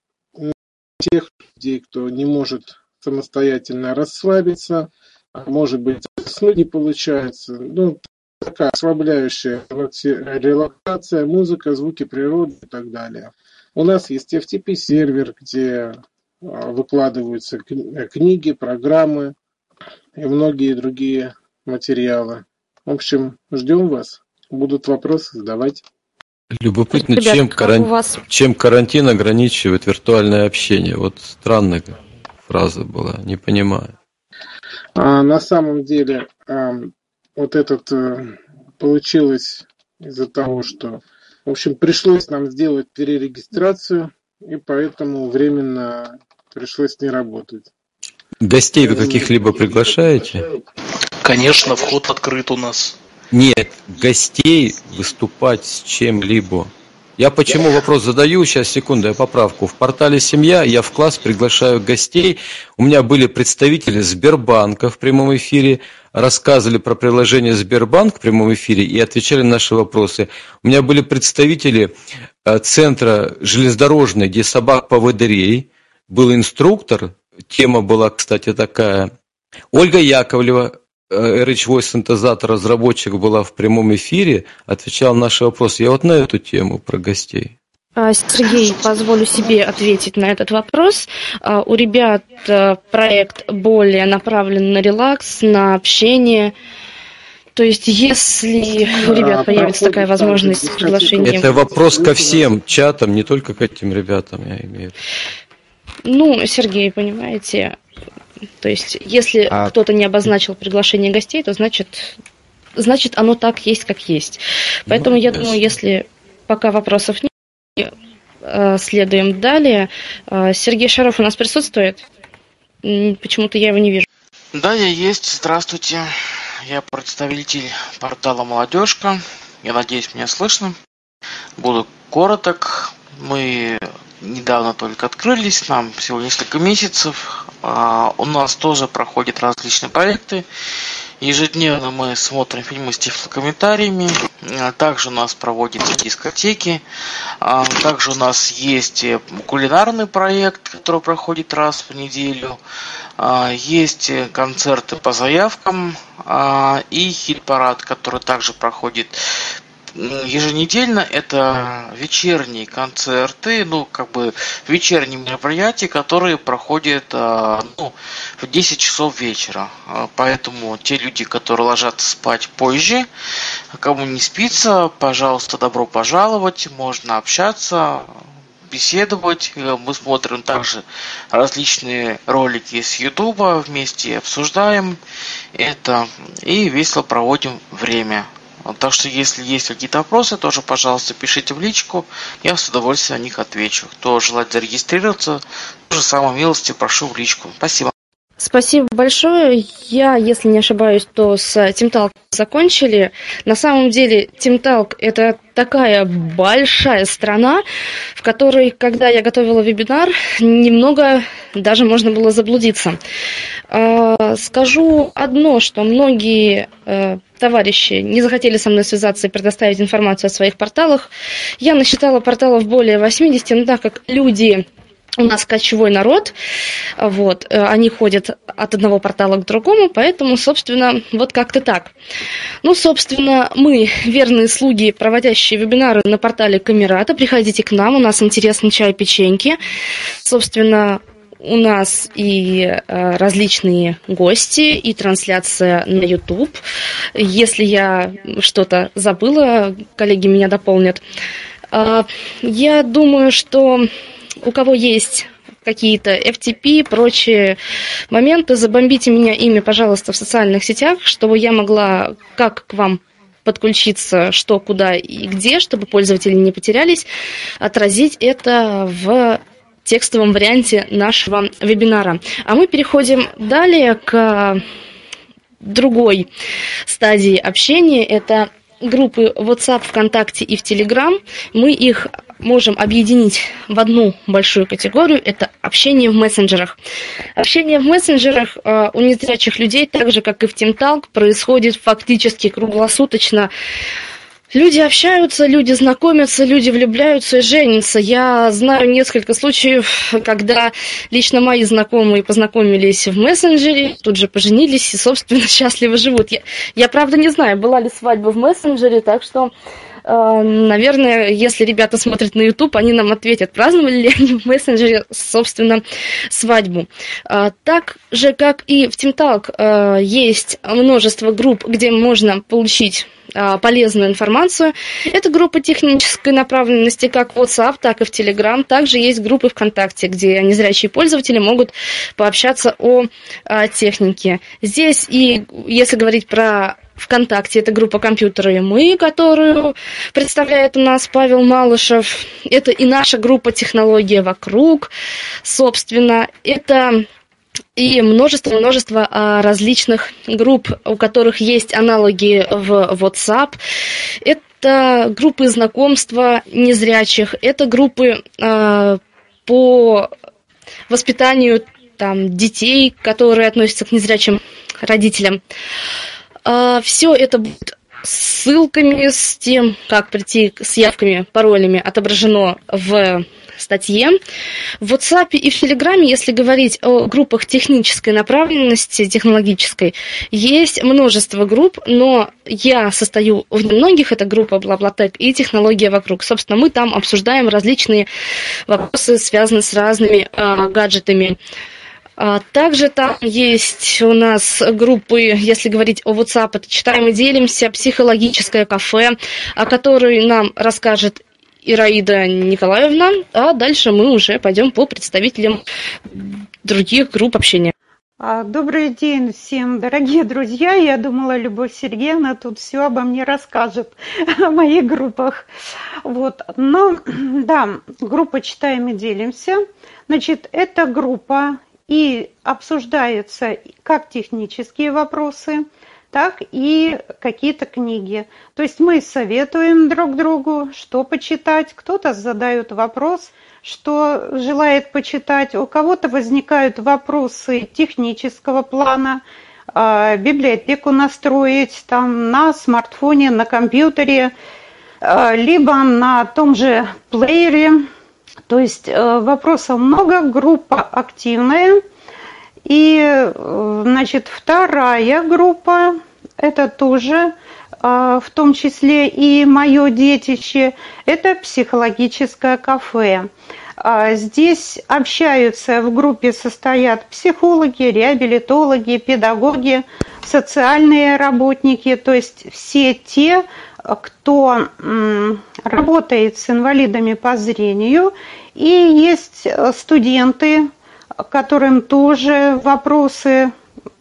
тех людей, кто не может самостоятельно расслабиться, а может быть, заснуть не получается. Ну, такая расслабляющая релаксация, музыка, звуки природы и так далее. У нас есть FTP-сервер, где выкладываются э, книги, программы и многие другие материалы. В общем, ждем вас. Будут вопросы, задавать. Любопытно, Ребят, чем, каран... вас... чем карантин ограничивает виртуальное общение? Вот странная фраза была, не понимаю. А, на самом деле, а, вот этот а, получилось из-за того, что В общем, пришлось нам сделать перерегистрацию, и поэтому временно пришлось не работать. Гостей вы каких-либо приглашаете? Конечно, вход открыт у нас. Нет, гостей выступать с чем-либо. Я почему вопрос задаю, сейчас секунду, я поправку. В портале «Семья» я в класс приглашаю гостей. У меня были представители Сбербанка в прямом эфире, рассказывали про приложение Сбербанк в прямом эфире и отвечали на наши вопросы. У меня были представители э, центра железнодорожной, где собак поводырей, был инструктор, тема была, кстати, такая. Ольга Яковлева, RH Voice синтезатор разработчик была в прямом эфире, отвечал на наши вопросы. Я вот на эту тему про гостей. А, Сергей, позволю себе ответить на этот вопрос. А, у ребят э, проект более направлен на релакс, на общение. То есть, если у ребят появится такая возможность с приглашением... Это вопрос ко всем чатам, не только к этим ребятам, я имею в виду. Ну, Сергей, понимаете, то есть, если а... кто-то не обозначил приглашение гостей, то значит, значит оно так есть, как есть. Поэтому ну, я думаю, если пока вопросов нет, следуем далее. Э, Сергей Шаров у нас присутствует? Почему-то я его не вижу. Да, я есть. Здравствуйте. Я представитель портала «Молодежка». Я надеюсь, меня слышно. Буду короток. Мы недавно только открылись, нам всего несколько месяцев. А, у нас тоже проходят различные проекты. Ежедневно мы смотрим фильмы с тифлокомментариями. А, также у нас проводятся дискотеки. А, также у нас есть кулинарный проект, который проходит раз в неделю. Есть концерты по заявкам и хит-парад, который также проходит еженедельно это вечерние концерты, ну, как бы вечерние мероприятия, которые проходят а, ну, в 10 часов вечера. А, поэтому те люди, которые ложатся спать позже, кому не спится, пожалуйста, добро пожаловать, можно общаться, беседовать. Мы смотрим также различные ролики с Ютуба, вместе обсуждаем это и весело проводим время. Так что, если есть какие-то вопросы, тоже, пожалуйста, пишите в личку. Я с удовольствием на них отвечу. Кто желает зарегистрироваться, тоже самое милости прошу в личку. Спасибо. Спасибо большое. Я, если не ошибаюсь, то с Тимталк закончили. На самом деле, Тимталк – это такая большая страна, в которой, когда я готовила вебинар, немного даже можно было заблудиться. А, скажу одно, что многие э, товарищи не захотели со мной связаться и предоставить информацию о своих порталах. Я насчитала порталов более 80, но так как люди у нас кочевой народ, вот, э, они ходят от одного портала к другому, поэтому, собственно, вот как-то так. Ну, собственно, мы, верные слуги, проводящие вебинары на портале Камерата, приходите к нам, у нас интересный чай, печеньки. Собственно, у нас и э, различные гости, и трансляция на YouTube. Если я что-то забыла, коллеги меня дополнят. Э, я думаю, что у кого есть какие-то FTP, прочие моменты, забомбите меня ими, пожалуйста, в социальных сетях, чтобы я могла как к вам подключиться, что, куда и где, чтобы пользователи не потерялись, отразить это в текстовом варианте нашего вебинара. А мы переходим далее к другой стадии общения. Это группы WhatsApp, ВКонтакте и в Telegram. Мы их можем объединить в одну большую категорию – это общение в мессенджерах. Общение в мессенджерах э, у незрячих людей, так же, как и в TeamTalk, происходит фактически круглосуточно. Люди общаются, люди знакомятся, люди влюбляются и женятся. Я знаю несколько случаев, когда лично мои знакомые познакомились в мессенджере, тут же поженились и, собственно, счастливо живут. Я, я правда, не знаю, была ли свадьба в мессенджере, так что наверное, если ребята смотрят на YouTube, они нам ответят, праздновали ли они в мессенджере, собственно, свадьбу. Э, так же, как и в TeamTalk, э, есть множество групп, где можно получить а, полезную информацию. Это группа технической направленности как в WhatsApp, так и в Telegram. Также есть группы ВКонтакте, где незрячие пользователи могут пообщаться о а, технике. Здесь и если говорить про ВКонтакте, это группа «Компьютеры и мы», которую представляет у нас Павел Малышев. Это и наша группа «Технология вокруг», собственно. Это и множество-множество а, различных групп, у которых есть аналоги в WhatsApp. Это группы знакомства незрячих, это группы а, по воспитанию там, детей, которые относятся к незрячим родителям. А, Все это будет ссылками с тем, как прийти с явками, паролями отображено в статье. В WhatsApp и в Telegram, если говорить о группах технической направленности, технологической, есть множество групп, но я состою в немногих, это группа Блаблатек и технология вокруг. Собственно, мы там обсуждаем различные вопросы, связанные с разными э, гаджетами. А также там есть у нас группы, если говорить о WhatsApp, это «Читаем и делимся», «Психологическое кафе», о которой нам расскажет Ираида Николаевна, а дальше мы уже пойдем по представителям других групп общения. А, добрый день всем, дорогие друзья. Я думала, Любовь Сергеевна тут все обо мне расскажет, о моих группах. Вот. Но, да, группа «Читаем и делимся». Значит, эта группа и обсуждаются как технические вопросы – так и какие-то книги. То есть мы советуем друг другу, что почитать, кто-то задает вопрос, что желает почитать, у кого-то возникают вопросы технического плана, а, библиотеку настроить там на смартфоне, на компьютере, а, либо на том же плеере. То есть э, вопросов много, группа активная – и, э, значит, вторая группа, это тоже а, в том числе и мое детище, это психологическое кафе. А, здесь общаются, в группе состоят психологи, реабилитологи, педагоги, социальные работники, то есть все те, кто работает с инвалидами по зрению, и есть студенты, которым тоже вопросы,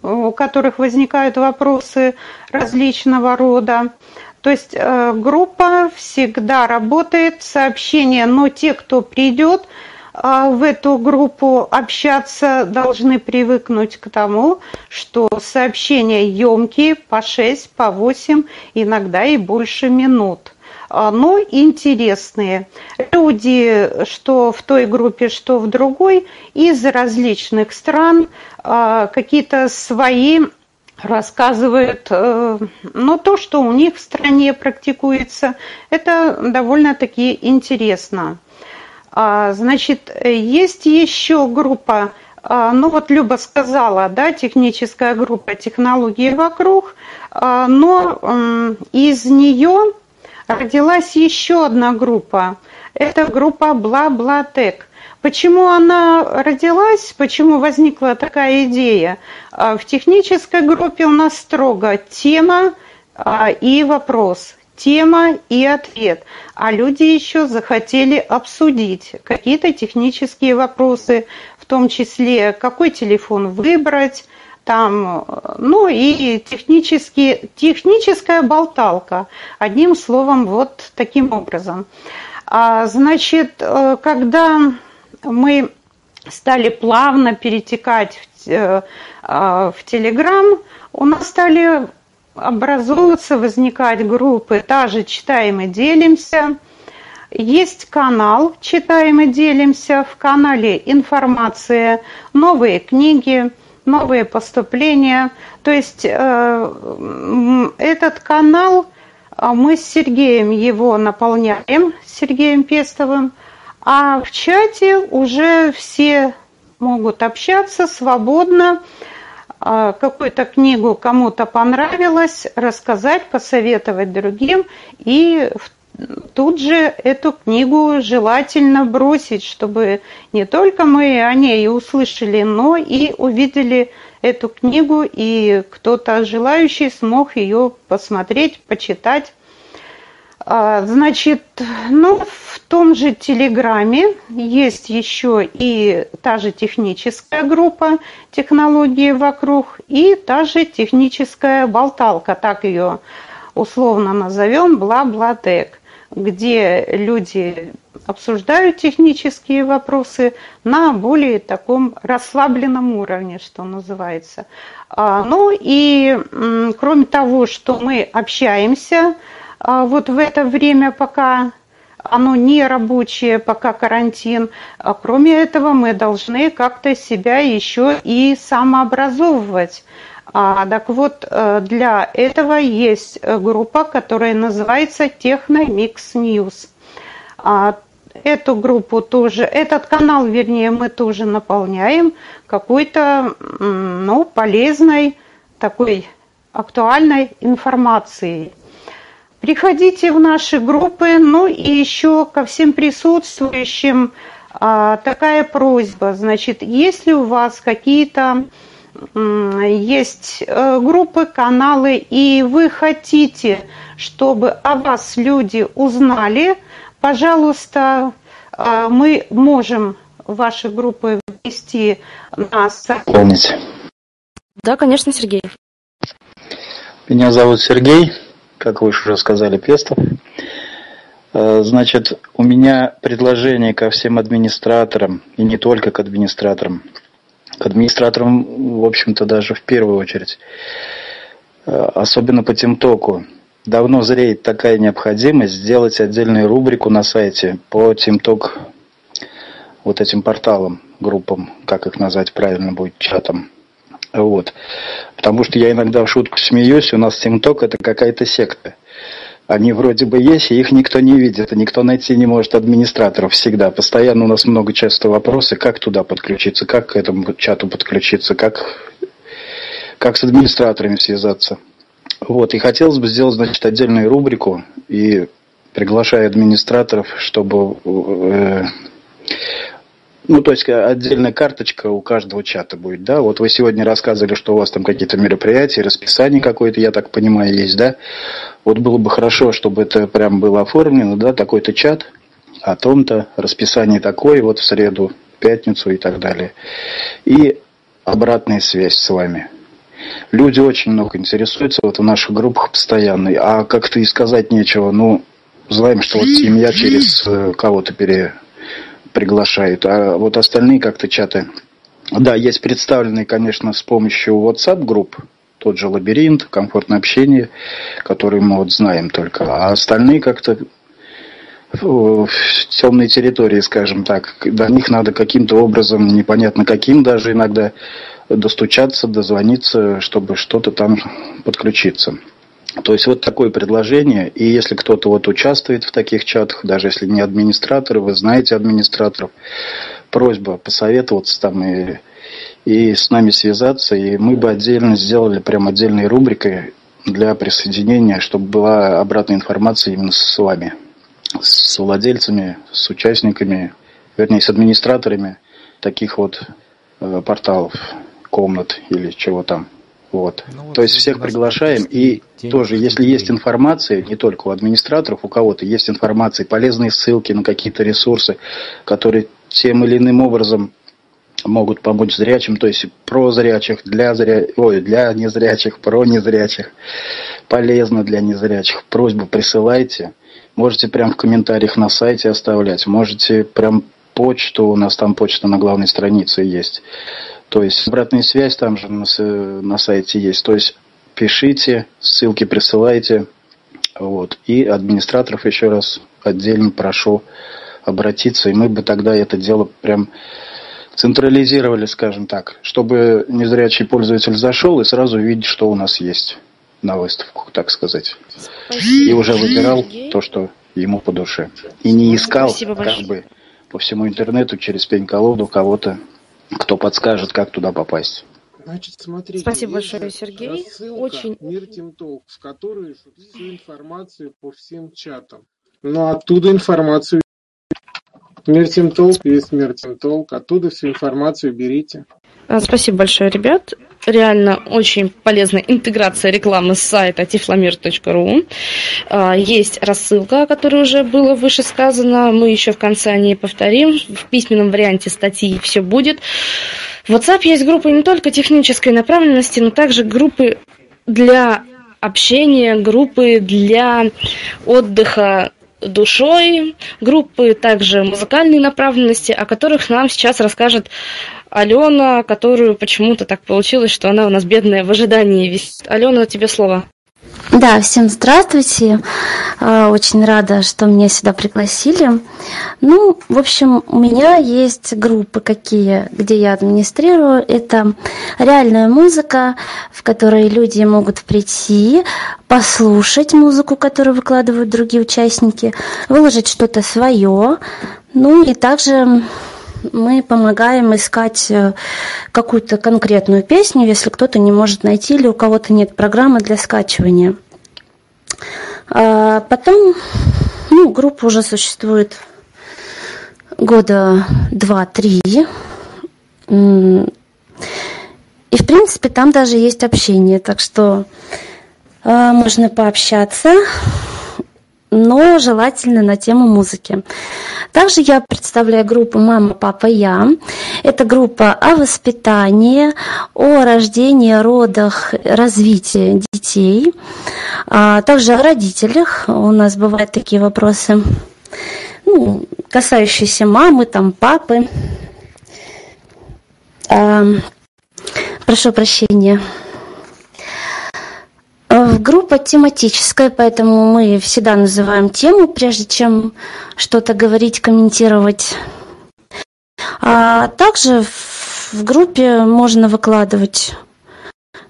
у которых возникают вопросы различного рода. То есть э, группа всегда работает, сообщения, но те, кто придет э, в эту группу общаться, должны привыкнуть к тому, что сообщения емкие по 6, по 8, иногда и больше минут – а, но интересные. Люди, что в той группе, что в другой, из различных стран, а, какие-то свои рассказывают, э, но то, что у них в стране практикуется, это довольно-таки интересно. А, значит, есть еще группа, ну вот Люба сказала, да, техническая группа технологии вокруг, но из нее родилась еще одна группа. Это группа Бла-Бла-Тек. Почему она родилась, почему возникла такая идея? А, в технической группе у нас строго тема а, и вопрос, тема и ответ. А люди еще захотели обсудить какие-то технические вопросы, в том числе, какой телефон выбрать, там, ну и технически, техническая болталка. Одним словом, вот таким образом. А, значит, э, когда мы стали плавно перетекать в, э, а, в Телеграм, у нас стали образовываться, возникать группы, та же «Читаем и делимся», есть канал «Читаем и делимся», в канале информация, новые книги – новые поступления. То есть э, этот канал, а мы с Сергеем его наполняем, с Сергеем Пестовым, а в чате уже все могут общаться свободно, какую-то книгу кому-то понравилось, рассказать, посоветовать другим. И тут же эту книгу желательно бросить, чтобы не только мы о ней услышали, но и увидели эту книгу, и кто-то желающий смог ее посмотреть, почитать. А, значит, ну, в том же Телеграме есть еще и та же техническая группа «Технологии вокруг» и та же техническая болталка, так ее условно назовем, «Бла-Бла-Тек», где люди обсуждают технические вопросы на более таком расслабленном уровне, что называется. А, ну и кроме того, что мы общаемся вот в это время, пока оно не рабочее, пока карантин. А кроме этого, мы должны как-то себя еще и самообразовывать. А, так вот, э, для этого есть группа, которая называется Technomix News. А, эту группу тоже, этот канал, вернее, мы тоже наполняем какой-то, ну, полезной, такой актуальной информацией. Приходите в наши группы, ну и еще ко всем присутствующим а, такая просьба, значит, если у вас какие-то есть э, группы, каналы, и вы хотите, чтобы о вас люди узнали, пожалуйста, а, мы можем ваши группы ввести на сайт. Помните. Да, конечно, Сергей. Меня зовут Сергей, как вы уже сказали, Пестов. Э, значит, у меня предложение ко всем администраторам, и не только к администраторам, к администраторам, в общем-то, даже в первую очередь, э, особенно по Тимтоку. Давно зреет такая необходимость сделать отдельную рубрику на сайте по Тимток, вот этим порталам, группам, как их назвать правильно будет, чатам. Вот. Потому что я иногда в шутку смеюсь, у нас Тимток это какая-то секта. Они вроде бы есть, и их никто не видит, и никто найти не может администраторов всегда. Постоянно у нас много часто вопросы, как туда подключиться, как к этому чату подключиться, как, как с администраторами связаться. Вот, и хотелось бы сделать, значит, отдельную рубрику и приглашая администраторов, чтобы э, ну, то есть отдельная карточка у каждого чата будет, да? Вот вы сегодня рассказывали, что у вас там какие-то мероприятия, расписание какое-то, я так понимаю, есть, да? Вот было бы хорошо, чтобы это прям было оформлено, да, такой-то чат о том-то, расписание такое, вот в среду, пятницу и так далее. И обратная связь с вами. Люди очень много интересуются вот в наших группах постоянно, а как-то и сказать нечего, ну, знаем, что вот семья через э, кого-то пере приглашают, а вот остальные как-то чаты, да, есть представленные, конечно, с помощью WhatsApp групп, тот же лабиринт, комфортное общение, который мы вот знаем только, а остальные как-то в темной территории, скажем так, до них надо каким-то образом, непонятно каким даже иногда, достучаться, дозвониться, чтобы что-то там подключиться. То есть вот такое предложение, и если кто-то вот участвует в таких чатах, даже если не администраторы, вы знаете администраторов, просьба посоветоваться там и, и с нами связаться, и мы бы отдельно сделали прям отдельной рубрикой для присоединения, чтобы была обратная информация именно с вами, с владельцами, с участниками, вернее, с администраторами таких вот э, порталов, комнат или чего там. Вот. Ну, вот То есть всех приглашаем. И тоже, если есть информация, не только у администраторов, у кого-то есть информация, полезные ссылки на какие-то ресурсы, которые тем или иным образом могут помочь зрячим, то есть про зрячих, для зря... Ой, для незрячих, про незрячих, полезно для незрячих. Просьбу присылайте. Можете прям в комментариях на сайте оставлять, можете прям почту, у нас там почта на главной странице есть. То есть обратная связь там же на, на сайте есть. То есть пишите, ссылки присылайте. Вот. И администраторов еще раз отдельно прошу обратиться, и мы бы тогда это дело прям централизировали, скажем так, чтобы незрячий пользователь зашел и сразу видеть, что у нас есть на выставку, так сказать. Спасибо. И уже выбирал то, что ему по душе. И не искал, как бы, по всему интернету через пень-колоду кого-то кто подскажет, как туда попасть. Значит, смотрите, Спасибо большое, Сергей. Очень Мир Тимток, в которой всю информацию по всем чатам. Но оттуда информацию Смерть толк есть смерть толк. Оттуда всю информацию берите. А, спасибо большое, ребят. Реально очень полезная интеграция рекламы с сайта tiflamir.ru. А, есть рассылка, о которой уже было выше сказано. Мы еще в конце о ней повторим. В письменном варианте статьи все будет. В WhatsApp есть группы не только технической направленности, но также группы для общения, группы для отдыха душой, группы также музыкальной направленности, о которых нам сейчас расскажет Алена, которую почему-то так получилось, что она у нас бедная в ожидании висит. Алена, тебе слово. Да, всем здравствуйте. А, очень рада, что меня сюда пригласили. Ну, в общем, у меня есть группы какие, где я администрирую. Это реальная музыка, в которой люди могут прийти, послушать музыку, которую выкладывают другие участники, выложить что-то свое. Ну и также мы помогаем искать э, какую-то конкретную песню, если кто-то не может найти или у кого-то нет программы для скачивания. А потом, ну, группа уже существует года два-три. И, в принципе, там даже есть общение, так что э, можно пообщаться но желательно на тему музыки. Также я представляю группу «Мама, папа, я». Это группа о воспитании, о рождении, родах, развитии детей, а также о родителях. У нас бывают такие вопросы, ну, касающиеся мамы, там, папы. А, прошу прощения. Э, группа тематическая, поэтому мы всегда называем тему, прежде чем что-то говорить, комментировать. А также в группе можно выкладывать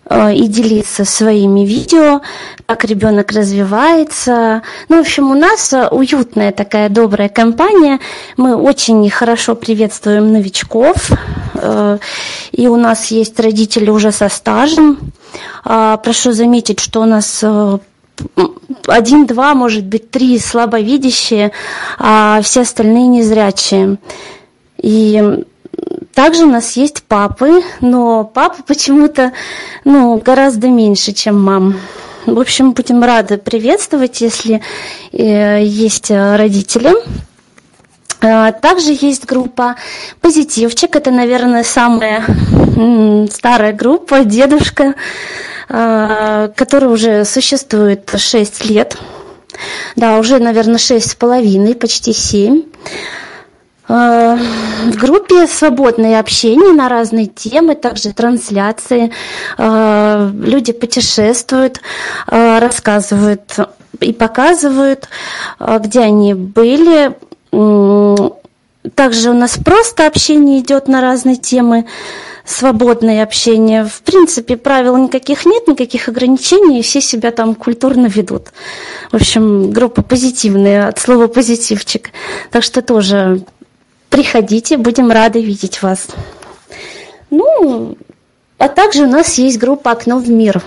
и делиться своими видео, как ребенок развивается. Ну, в общем, у нас э, уютная такая добрая компания. Мы очень хорошо приветствуем новичков. Э, и у нас есть родители уже со стажем. А, прошу заметить, что у нас один, два, может быть, три слабовидящие, а все остальные незрячие. И также у нас есть папы, но папы почему-то ну, гораздо меньше, чем мам. В общем, будем рады приветствовать, если э, есть э, родители. А, также есть группа «Позитивчик». Это, наверное, самая старая группа, дедушка, а, которая уже существует 6 лет. Да, уже, наверное, 6,5, почти 7 в группе свободное общение на разные темы, также трансляции. Э, люди путешествуют, э, рассказывают и показывают, где они были. Также у нас просто общение идет на разные темы, свободное общение. В принципе, правил никаких нет, никаких ограничений, все себя там культурно ведут. В общем, группа позитивная, от слова позитивчик. Так что тоже Приходите, будем рады видеть вас. Ну, а также у нас есть группа «Окно в мир».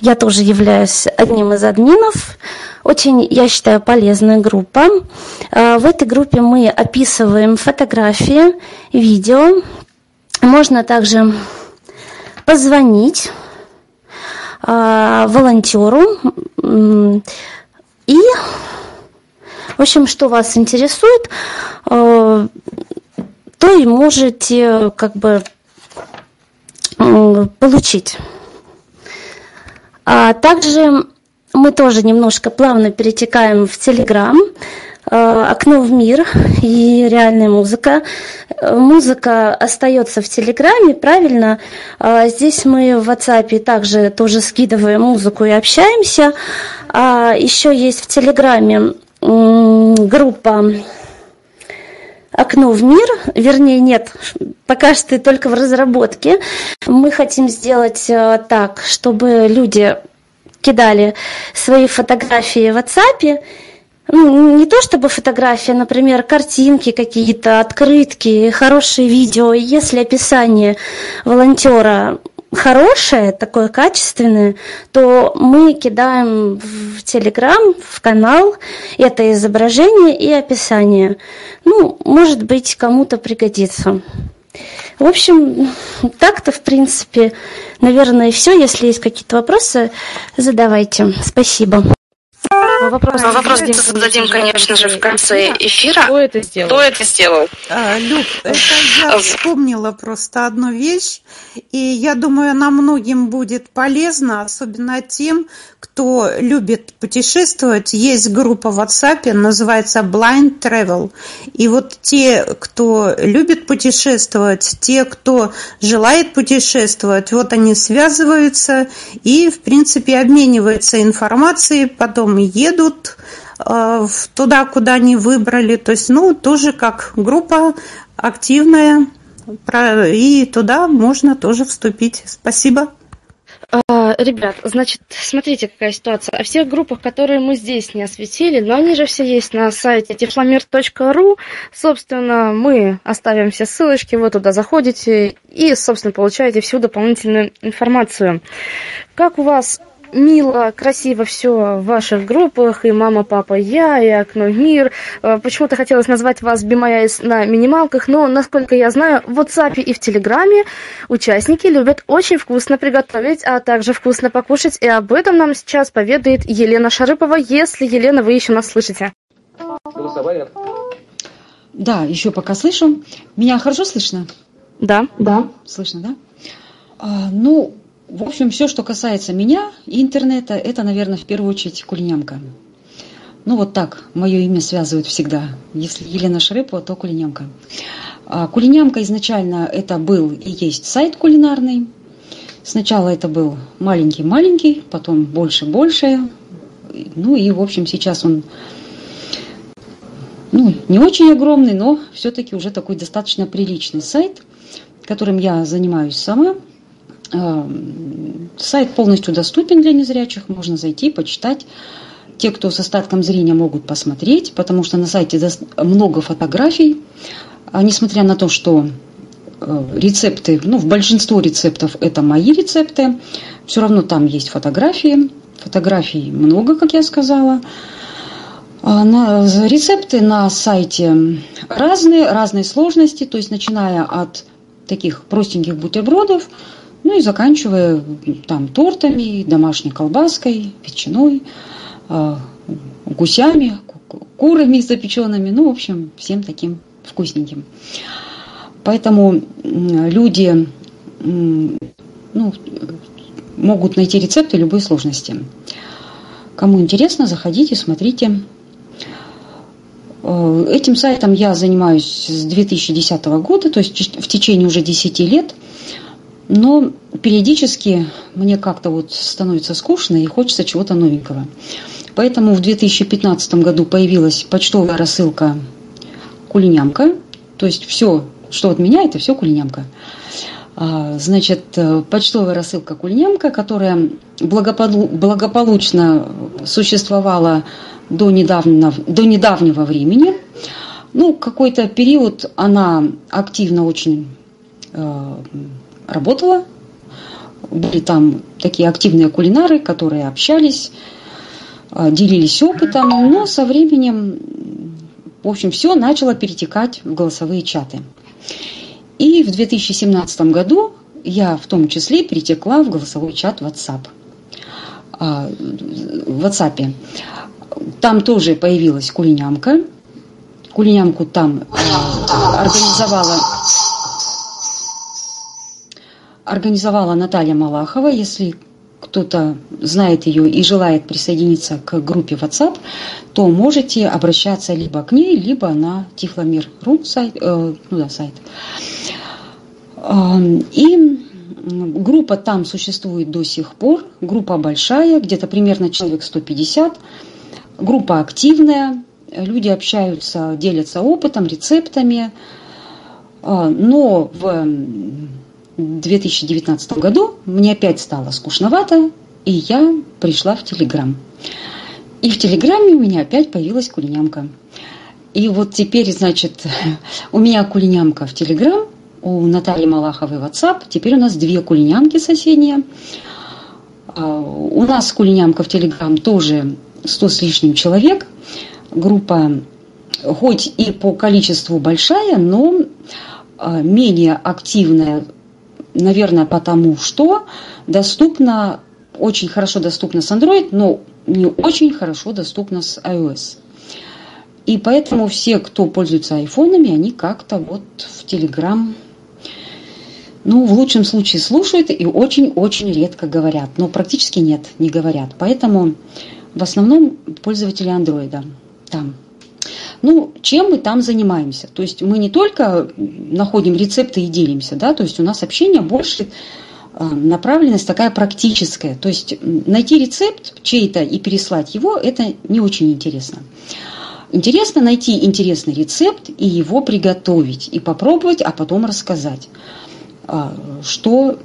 Я тоже являюсь одним из админов. Очень, я считаю, полезная группа. А, в этой группе мы описываем фотографии, видео. Можно также позвонить а, волонтеру и в общем, что вас интересует, э, то и можете как бы получить. А также мы тоже немножко плавно перетекаем в Телеграм, э, окно в мир и реальная музыка. Музыка остается в Телеграме, правильно? А здесь мы в WhatsApp также тоже скидываем музыку и общаемся. А еще есть в Телеграме группа окно в мир, вернее нет, пока что только в разработке. Мы хотим сделать э, так, чтобы люди кидали свои фотографии в WhatsApp, ну, не то чтобы фотография, например, картинки какие-то, открытки, хорошие видео. Если описание волонтера хорошее, такое качественное, то мы кидаем в Телеграм, в канал это изображение и описание. Ну, может быть, кому-то пригодится. В общем, так-то, в принципе, наверное, все. Если есть какие-то вопросы, задавайте. Спасибо. Вопрос, вопрос зададим, конечно же, в конце эфира. Кто это сделал? Кто это сделал? А, Люк, это я вспомнила просто одну вещь, и я думаю, она многим будет полезна, особенно тем, кто любит путешествовать. Есть группа в WhatsApp, называется Blind Travel. И вот те, кто любит путешествовать, те, кто желает путешествовать, вот они связываются и, в принципе, обмениваются информацией, потом едут э, туда, куда они выбрали. То есть, ну, тоже как группа активная, и туда можно тоже вступить. Спасибо. А, ребят, значит, смотрите, какая ситуация. О всех группах, которые мы здесь не осветили, но они же все есть на сайте тифломир.ру. Собственно, мы оставим все ссылочки, вы туда заходите и, собственно, получаете всю дополнительную информацию. Как у вас мило, красиво все в ваших группах, и мама, папа, я, и окно в мир. Э, почему-то хотелось назвать вас Бимаяис на минималках, но, насколько я знаю, в WhatsApp и в Телеграме участники любят очень вкусно приготовить, а также вкусно покушать, и об этом нам сейчас поведает Елена Шарыпова, если, Елена, вы еще нас слышите. Да, еще пока слышу. Меня хорошо слышно? Да. Да. Слышно, да? А, ну, в общем, все, что касается меня и интернета, это, наверное, в первую очередь кулинямка. Ну вот так, мое имя связывают всегда. Если Елена Шарыпова, то кулинямка. А кулинямка изначально это был и есть сайт кулинарный. Сначала это был маленький-маленький, потом больше-больше. Ну и, в общем, сейчас он ну, не очень огромный, но все-таки уже такой достаточно приличный сайт, которым я занимаюсь сама – сайт полностью доступен для незрячих, можно зайти, почитать. Те, кто с остатком зрения, могут посмотреть, потому что на сайте много фотографий. А несмотря на то, что э, рецепты, ну, в большинство рецептов это мои рецепты, все равно там есть фотографии. Фотографий много, как я сказала. А на, рецепты на сайте разные, разной сложности, то есть начиная от таких простеньких бутербродов, ну и заканчивая там тортами, домашней колбаской, ветчиной, э, гусями, курами запеченными, ну, в общем, всем таким вкусненьким. Поэтому люди ну, могут найти рецепты любой сложности. Кому интересно, заходите, смотрите. Э, этим сайтом я занимаюсь с 2010 года, то есть в течение уже 10 лет – но периодически мне как-то вот становится скучно и хочется чего-то новенького. Поэтому в 2015 году появилась почтовая рассылка «Кулинямка». То есть все, что от меня, это все «Кулинямка». А, значит, э, почтовая рассылка «Кулинямка», которая благополучно существовала до недавнего, до недавнего времени. Ну, какой-то период она активно очень э, работала. Были там такие активные кулинары, которые общались, а, делились опытом, но со временем, в общем, все начало перетекать в голосовые чаты. И в 2017 году я в том числе перетекла в голосовой чат WhatsApp. А, в WhatsApp. Там тоже появилась кулинямка. Кулинямку там а, организовала организовала Наталья Малахова. Если кто-то знает ее и желает присоединиться к группе WhatsApp, то можете обращаться либо к ней, либо на Тифломир.ру сайт, э, ну да, сайт. И группа там существует до сих пор. Группа большая, где-то примерно человек 150. Группа активная. Люди общаются, делятся опытом, рецептами. А, но в 2019 году мне опять стало скучновато, и я пришла в Телеграм. И в Телеграме у меня опять появилась кулинямка. И вот теперь, значит, у меня кулинямка в Телеграм, у Натальи Малаховой WhatsApp. Теперь у нас две кулинянки соседние. А, у нас кулинянка в Telegram тоже 100 с лишним человек. Группа хоть и по количеству большая, но а, менее активная, наверное, потому что доступна, очень хорошо доступна с Android, но не очень хорошо доступна с iOS. И поэтому все, кто пользуется айфонами, они как-то вот в Telegram, ну, в лучшем случае слушают и очень-очень редко говорят. Но практически нет, не говорят. Поэтому в основном пользователи андроида там. Ну, чем мы там занимаемся? То есть мы не только находим рецепты и делимся, да, то есть у нас общение больше а, направленность такая практическая. То есть найти рецепт чей-то и переслать его, это не очень интересно. Интересно найти интересный рецепт и его приготовить, и попробовать, а потом рассказать, а, что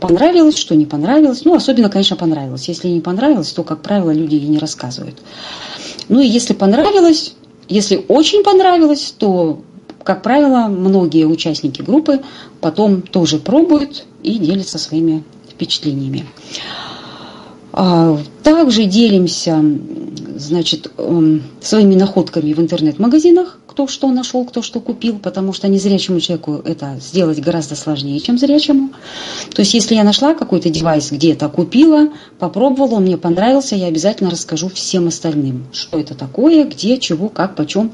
понравилось, что не понравилось. Ну, особенно, конечно, понравилось. Если не понравилось, то, как правило, люди и не рассказывают. Ну и если понравилось, если очень понравилось, то, как правило, многие участники группы потом тоже пробуют и делятся своими впечатлениями. А, также делимся значит, эм, своими находками в интернет-магазинах, кто что нашел, кто что купил, потому что незрячему человеку это сделать гораздо сложнее, чем зрячему. То есть, если я нашла какой-то девайс где-то, купила, попробовала, он мне понравился, я обязательно расскажу всем остальным, что это такое, где, чего, как, почем.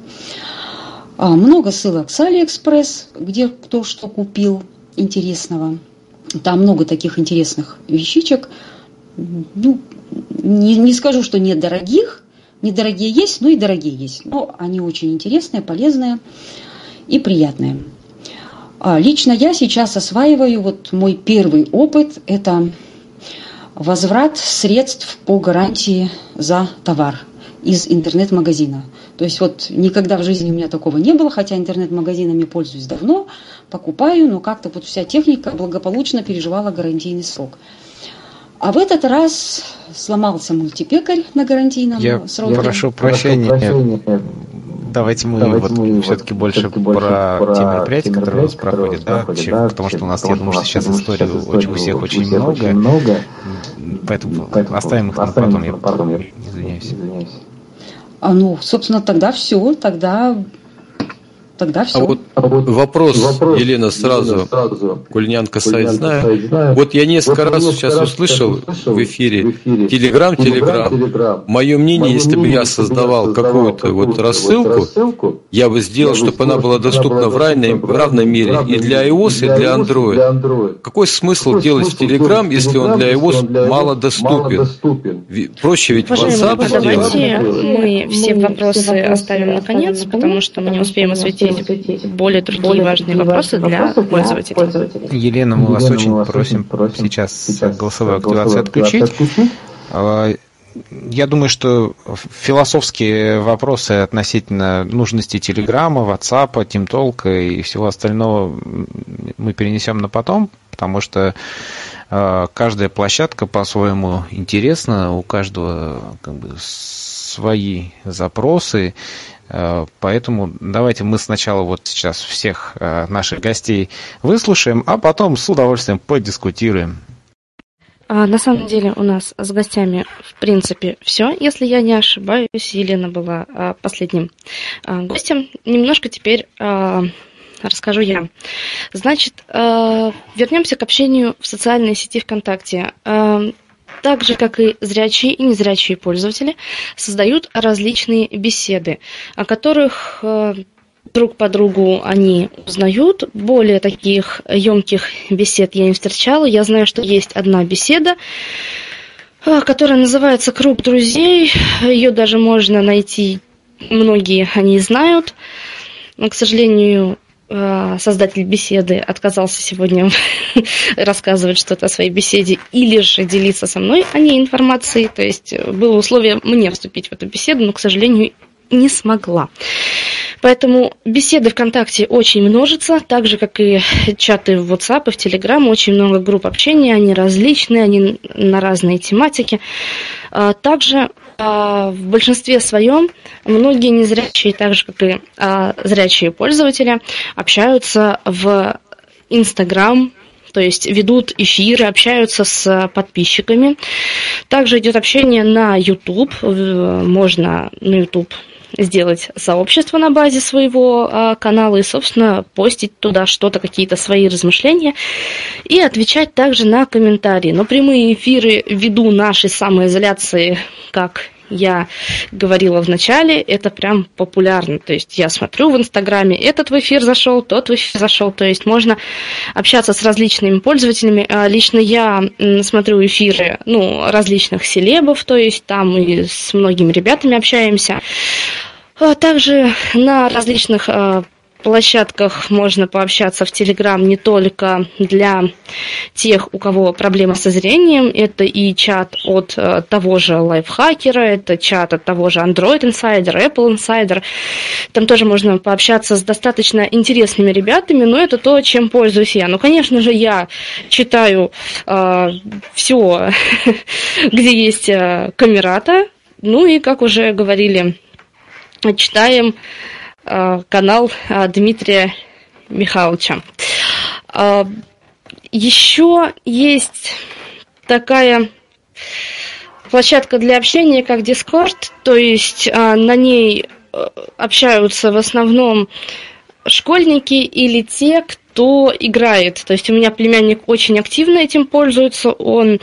А, много ссылок с Алиэкспресс, где кто что купил интересного. Там много таких интересных вещичек. Ну, не, не скажу, что нет дорогих, недорогие есть, но и дорогие есть. Но они очень интересные, полезные и приятные. А лично я сейчас осваиваю, вот мой первый опыт – это возврат средств по гарантии за товар из интернет-магазина. То есть вот никогда в жизни у меня такого не было, хотя интернет-магазинами пользуюсь давно, покупаю, но как-то вот вся техника благополучно переживала гарантийный срок. А в этот раз сломался мультипекарь на гарантийном Я сроке. прошу прощения. Давайте мы Давайте вот мы все-таки больше, больше про, про те мероприятия, которые у нас проходят, да, чем, да, потому что у нас, я думаю, что сейчас истории очень, у всех очень много, очень много, поэтому, поэтому оставим их на потом, я, потом, я извиняюсь. извиняюсь. А ну, собственно, тогда все, тогда тогда все. А вот, а вот вопрос, вопрос, Елена, сразу. Елена, сразу. Знаю. Сайт знаю. Вот я несколько вот раз сейчас раз услышал в эфире. В эфире. Телеграм, Телеграм. Телеграм. Мое мнение, Мое если бы я создавал какую-то вот рассылку, рассылку, я бы сделал, я чтобы она была доступна в равной, в равной мере и для iOS, и для Android. Для Android. Какой смысл Какой делать в Телеграм, если он для iOS мало доступен? Проще ведь WhatsApp Давайте мы все вопросы оставим на конец, потому что мы не успеем осветить осветить более другие более важные вопросы для пользователей. Елена, мы вас очень просим сейчас, сейчас голосовую активацию отключить. А, я думаю, что философские вопросы относительно нужности Телеграма, WhatsApp, Тимтолка и всего остального мы перенесем на потом, потому что а, каждая площадка по-своему интересна, у каждого как бы, свои запросы, поэтому давайте мы сначала вот сейчас всех э, наших гостей выслушаем, а потом с удовольствием подискутируем. А, на самом деле у нас с гостями в принципе все, если я не ошибаюсь. Елена была а, последним а, гостем. Немножко теперь расскажу я. Значит, вернемся к общению в социальной сети ВКонтакте так же, как и зрячие и незрячие пользователи, создают различные беседы, о которых э, друг по другу они узнают. Более таких емких бесед я не встречала. Я знаю, что есть одна беседа, э, которая называется «Круг друзей». Ее даже можно найти, многие они знают. Но, к сожалению, создатель беседы отказался сегодня рассказывать что-то о своей беседе или же делиться со мной, а не информацией. То есть э, было условие мне вступить в эту беседу, но, к сожалению, не смогла. Поэтому беседы ВКонтакте очень множатся, так же, как и чаты в WhatsApp и в Telegram. Очень много групп общения, они различные, они на разные тематики. А также в большинстве своем многие незрячие, так же как и а, зрячие пользователи, общаются в Инстаграм, то есть ведут эфиры, общаются с подписчиками. Также идет общение на YouTube, можно на YouTube сделать сообщество на базе своего а, канала и, собственно, постить туда что-то, какие-то свои размышления и отвечать также на комментарии. Но прямые эфиры ввиду нашей самоизоляции, как я говорила в начале, это прям популярно. То есть я смотрю в Инстаграме, этот в эфир зашел, тот в эфир зашел. То есть можно общаться с различными пользователями. А лично я смотрю эфиры ну, различных селебов, то есть там и с многими ребятами общаемся. А также на различных а, площадках можно пообщаться в Телеграм не только для тех, у кого проблемы со зрением. Это и чат от э, того же лайфхакера, это чат от того же Android Insider, Apple Insider. Там тоже можно пообщаться с достаточно интересными ребятами, но это то, чем пользуюсь я. Ну, конечно же, я читаю э, все, где есть э, камерата. Ну и, как уже говорили, читаем канал э, Дмитрия Михайловича. Э, Еще есть такая площадка для общения, как Discord, то есть на ней общаются в основном школьники или те, кто играет. То есть у меня племянник очень активно этим пользуется, он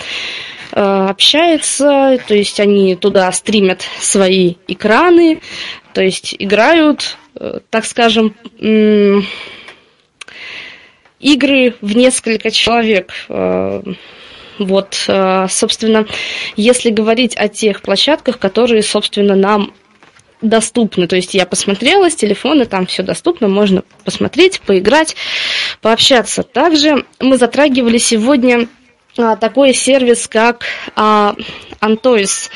общается, то есть они туда стримят свои экраны, то есть играют Э, так скажем, игры в несколько человек. Э, вот, э, собственно, если говорить о тех площадках, которые, собственно, нам доступны. То есть я посмотрела с телефона, там все доступно, можно посмотреть, поиграть, пообщаться. Также мы затрагивали сегодня такой сервис, как а, Antois.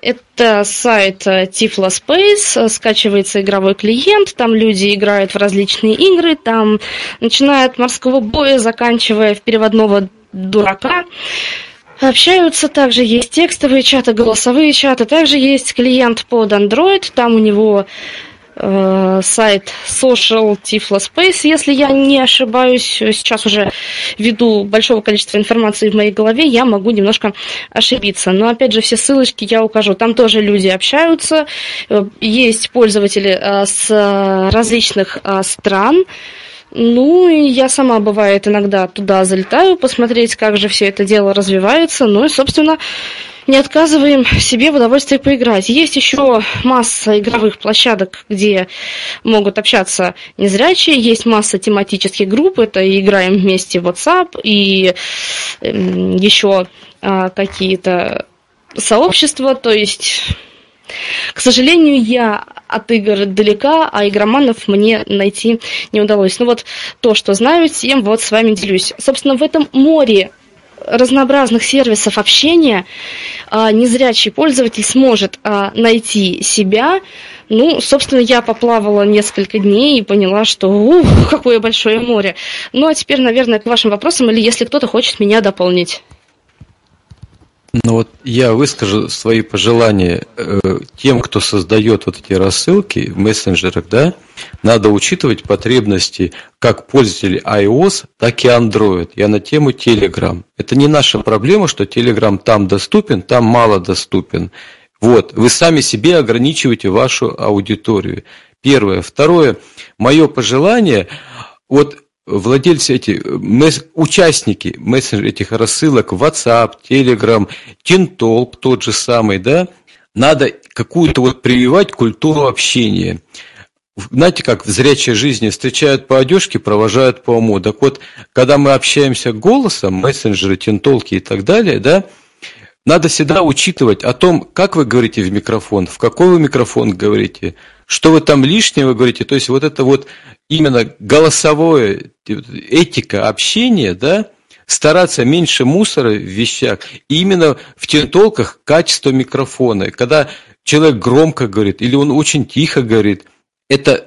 Это сайт э, Tiflo Space, скачивается игровой клиент, там люди играют в различные игры, там начиная от морского боя, заканчивая в переводного дурака. Общаются также, есть текстовые чаты, голосовые чаты, также есть клиент под Android, там у него Э, сайт Social Tiflo Space, если я не ошибаюсь. Сейчас уже ввиду большого количества информации в моей голове, я могу немножко ошибиться. Но опять же, все ссылочки я укажу. Там тоже люди общаются, э, есть пользователи э, с различных стран. Ну, и я сама, бывает, иногда туда залетаю, посмотреть, как же все это дело развивается. Ну и, собственно, не отказываем себе в удовольствии поиграть. Есть еще масса игровых площадок, где могут общаться незрячие, есть масса тематических групп, это играем вместе в WhatsApp и эм, еще а, какие-то сообщества, то есть к сожалению, я от игр далека, а игроманов мне найти не удалось. Ну вот то, что знаю, тем вот с вами делюсь. Собственно, в этом море разнообразных сервисов общения а, незрячий пользователь сможет а, найти себя. Ну, собственно, я поплавала несколько дней и поняла, что ух, какое большое море. Ну, а теперь, наверное, к вашим вопросам, или если кто-то хочет меня дополнить. Ну вот я выскажу свои пожелания э, тем, кто создает вот эти рассылки в мессенджерах, да, надо учитывать потребности как пользователей iOS, так и Android. Я на тему Telegram. Это не наша проблема, что Telegram там доступен, там мало доступен. Вот, вы сами себе ограничиваете вашу аудиторию. Первое. Второе. Мое пожелание, вот владельцы эти, месс, участники мессенджер этих рассылок, WhatsApp, Telegram, Tintalk тот же самый, да, надо какую-то вот прививать культуру общения. Знаете, как в зрячей жизни встречают по одежке, провожают по уму. Так вот, когда мы общаемся голосом, мессенджеры, тинтолки и так далее, да, надо всегда учитывать о том, как вы говорите в микрофон, в какой вы микрофон говорите, что вы там лишнего говорите. То есть вот это вот именно голосовое, этика общения, да, стараться меньше мусора в вещах. И именно в тентолках качество микрофона. Когда человек громко говорит или он очень тихо говорит, это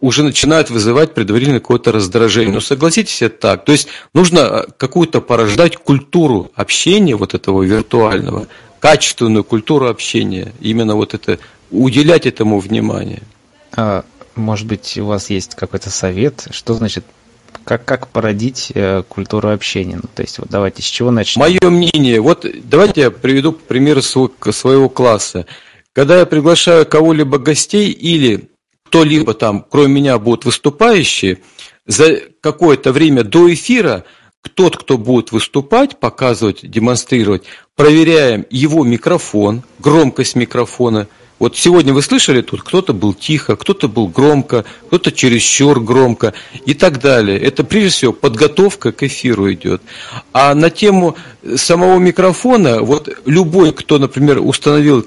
уже начинает вызывать предварительно какое-то раздражение. Но согласитесь, это так. То есть нужно какую-то порождать культуру общения вот этого виртуального, качественную культуру общения. Именно вот это, уделять этому внимание. А, может быть, у вас есть какой-то совет, что значит как, как породить э, культуру общения? Ну, то есть, вот давайте, с чего начнем? Мое мнение, вот давайте я приведу пример своего класса. Когда я приглашаю кого-либо гостей или кто-либо там, кроме меня, будут выступающие, за какое-то время до эфира тот, кто будет выступать, показывать, демонстрировать, проверяем его микрофон, громкость микрофона. Вот сегодня вы слышали тут, кто-то был тихо, кто-то был громко, кто-то чересчур громко и так далее. Это прежде всего подготовка к эфиру идет. А на тему самого микрофона, вот любой, кто, например, установил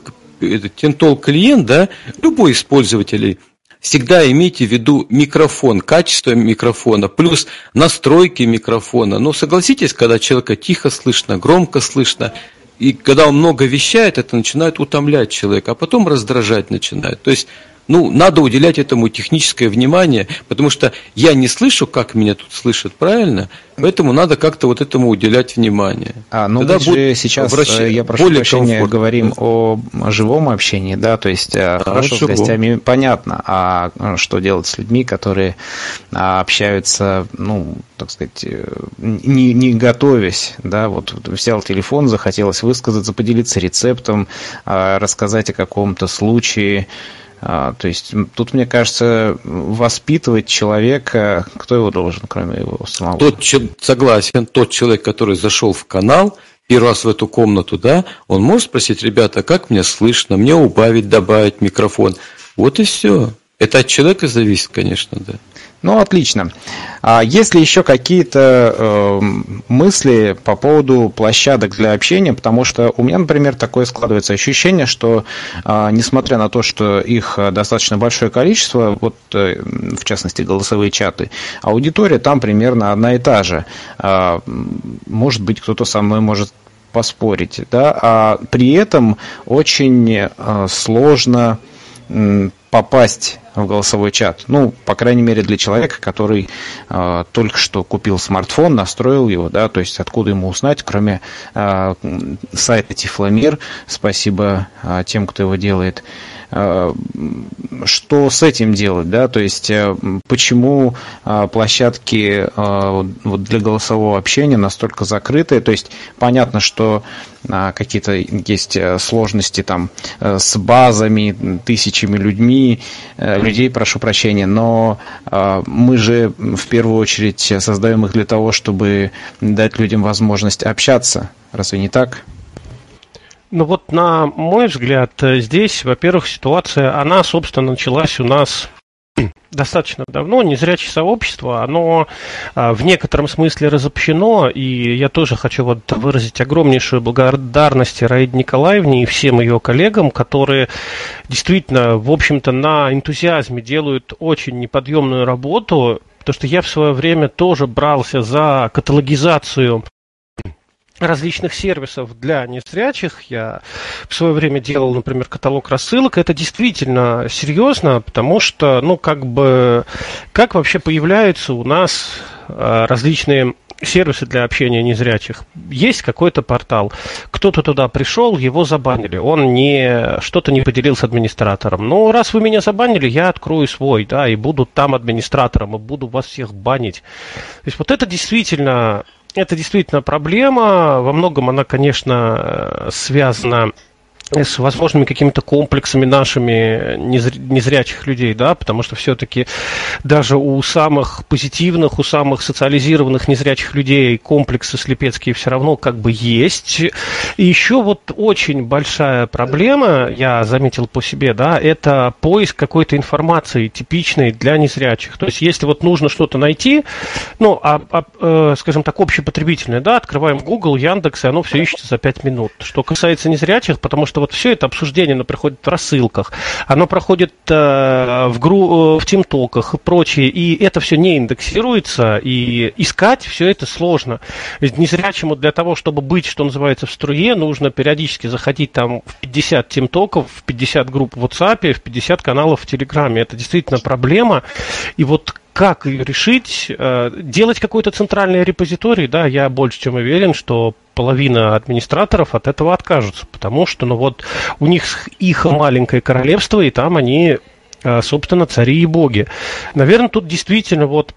тентол клиент, да, любой из пользователей – всегда имейте в виду микрофон, качество микрофона, плюс настройки микрофона. Но согласитесь, когда человека тихо слышно, громко слышно, и когда он много вещает, это начинает утомлять человека, а потом раздражать начинает. То есть ну, надо уделять этому техническое внимание, потому что я не слышу, как меня тут слышат, правильно? Поэтому надо как-то вот этому уделять внимание. А, ну Тогда мы же сейчас. Э, я прошу более прощения, комфортно. говорим о живом общении, да, то есть э, а, хорошо с гостями понятно, а э, что делать с людьми, которые а, общаются, ну, так сказать, не, не готовясь, да, вот взял телефон, захотелось высказаться, поделиться рецептом, а, рассказать о каком-то случае, то есть тут, мне кажется, воспитывать человека, кто его должен, кроме его самого? Тот, согласен, тот человек, который зашел в канал, первый раз в эту комнату, да, он может спросить, ребята, как меня слышно, мне убавить, добавить микрофон. Вот и все. Это от человека зависит, конечно, да. Ну, отлично. А есть ли еще какие-то э, мысли по поводу площадок для общения? Потому что у меня, например, такое складывается ощущение, что, э, несмотря на то, что их достаточно большое количество, вот э, в частности голосовые чаты, аудитория там примерно одна и та же. Э, может быть, кто-то со мной может поспорить, да, а при этом очень э, сложно попасть в голосовой чат. Ну, по крайней мере, для человека, который э, только что купил смартфон, настроил его, да, то есть откуда ему узнать, кроме э, сайта Тифломир, спасибо э, тем, кто его делает, что с этим делать, да, то есть э, почему э, площадки вот для голосового общения настолько закрытые, то есть понятно, что какие-то есть сложности там с базами, тысячами людьми, людей, прошу прощения, но мы же в первую очередь создаем их для того, чтобы дать людям возможность общаться, разве не так? Ну вот, на мой взгляд, здесь, во-первых, ситуация, она, собственно, началась у нас достаточно давно. Незрячее сообщество, оно а, в некотором смысле разобщено, и я тоже хочу вот выразить огромнейшую благодарность Раиде Николаевне и всем ее коллегам, которые действительно, в общем-то, на энтузиазме делают очень неподъемную работу, потому что я в свое время тоже брался за каталогизацию различных сервисов для незрячих. Я в свое время делал, например, каталог рассылок. Это действительно серьезно, потому что, ну, как бы, как вообще появляются у нас а, различные сервисы для общения незрячих. Есть какой-то портал. Кто-то туда пришел, его забанили. Он не что-то не поделил с администратором. Ну, раз вы меня забанили, я открою свой, да, и буду там администратором, и буду вас всех банить. То есть вот это действительно это действительно проблема. Во многом она, конечно, связана возможными какими-то комплексами нашими незрячих людей, да, потому что все-таки даже у самых позитивных, у самых социализированных незрячих людей комплексы слепецкие все равно как бы есть. И еще вот очень большая проблема, я заметил по себе, да, это поиск какой-то информации типичной для незрячих. То есть если вот нужно что-то найти, ну, а, а, э, скажем так, общепотребительное, да, открываем Google, Яндекс, и оно все ищется за 5 минут. Что касается незрячих, потому что вот все это обсуждение, оно проходит в рассылках, оно проходит э, в, гру, э, в тимтоках и прочее, и это все не индексируется, и искать все это сложно. Ведь незрячему для того, чтобы быть, что называется, в струе, нужно периодически заходить там в 50 тимтоков, в 50 групп в WhatsApp, в 50 каналов в Телеграме. Это действительно проблема. И вот как решить, э, делать какой-то центральный репозиторий, да, я больше чем уверен, что половина администраторов от этого откажутся, потому что, ну вот, у них их маленькое королевство, и там они, э, собственно, цари и боги. Наверное, тут действительно вот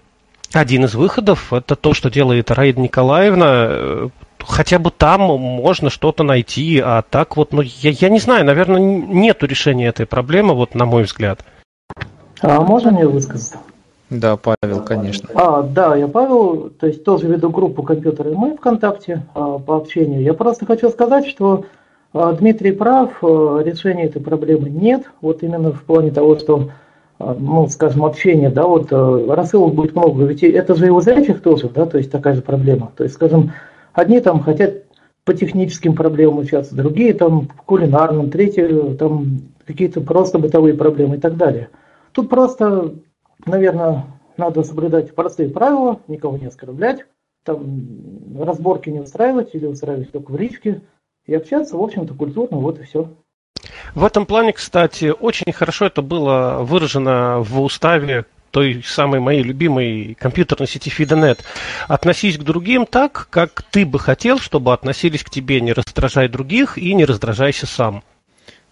Один из выходов – это то, что делает Раида Николаевна. Хотя бы там можно что-то найти, а так вот, ну, я, я не знаю, наверное, нету решения этой проблемы, вот на мой взгляд. А можно мне высказаться? Да, Павел, конечно. А, да, я Павел, то есть тоже веду группу «Компьютеры мы» ВКонтакте а, по общению. Я просто хочу сказать, что а, Дмитрий прав, а, решения этой проблемы нет, вот именно в плане того, что а, ну, скажем, общения, да, вот а, рассылок будет много, ведь это же и у зрячих тоже, да, то есть такая же проблема. То есть, скажем, одни там хотят по техническим проблемам участвовать, другие там по кулинарным, третьи там какие-то просто бытовые проблемы и так далее. Тут просто наверное, надо соблюдать простые правила, никого не оскорблять, там разборки не устраивать или устраивать только в личке и общаться, в общем-то, культурно, вот и все. В этом плане, кстати, очень хорошо это было выражено в уставе той самой моей любимой компьютерной сети FeedNet. Относись к другим так, как ты бы хотел, чтобы относились к тебе. Не раздражай других и не раздражайся сам.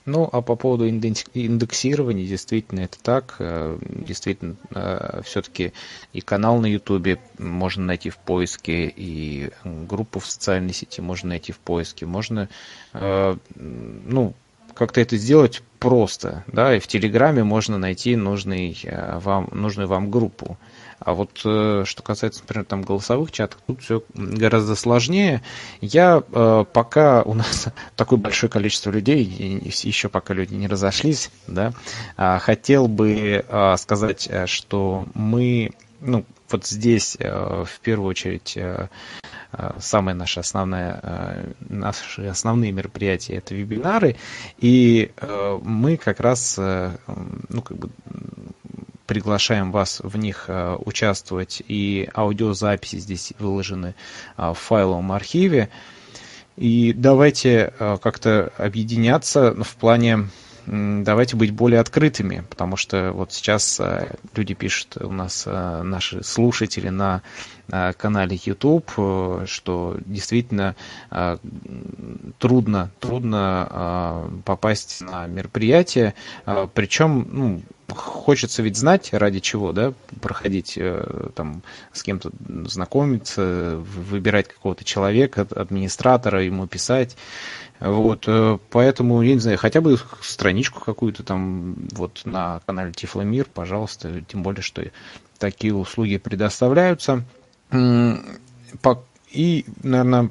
Ну, а по поводу индексирования, действительно, это так. Э, действительно, э, все-таки и канал на Ютубе можно найти в поиске, и группу в социальной сети можно найти в поиске. Можно, э, ну, как-то это сделать просто, да, и в Телеграме можно найти нужный вам, нужную вам группу. А вот э, что касается, например, там голосовых чатов, тут все гораздо сложнее. Я э, пока у нас такое большое количество людей, еще пока люди не разошлись, да, а, хотел бы а, сказать, э, что мы, ну, вот здесь в первую очередь самые наши основные, наши основные мероприятия это вебинары, и мы как раз ну, как бы приглашаем вас в них э, участвовать. И аудиозаписи здесь выложены э, в файловом архиве. И давайте э, как-то объединяться в плане давайте быть более открытыми, потому что вот сейчас люди пишут у нас, наши слушатели на канале YouTube, что действительно трудно, трудно попасть на мероприятие, причем ну, хочется ведь знать, ради чего, да, проходить, э, там, с кем-то знакомиться, выбирать какого-то человека, администратора, ему писать. Вот, э, поэтому, я не знаю, хотя бы страничку какую-то там вот на канале Тифломир, пожалуйста, тем более, что такие услуги предоставляются. И, наверное,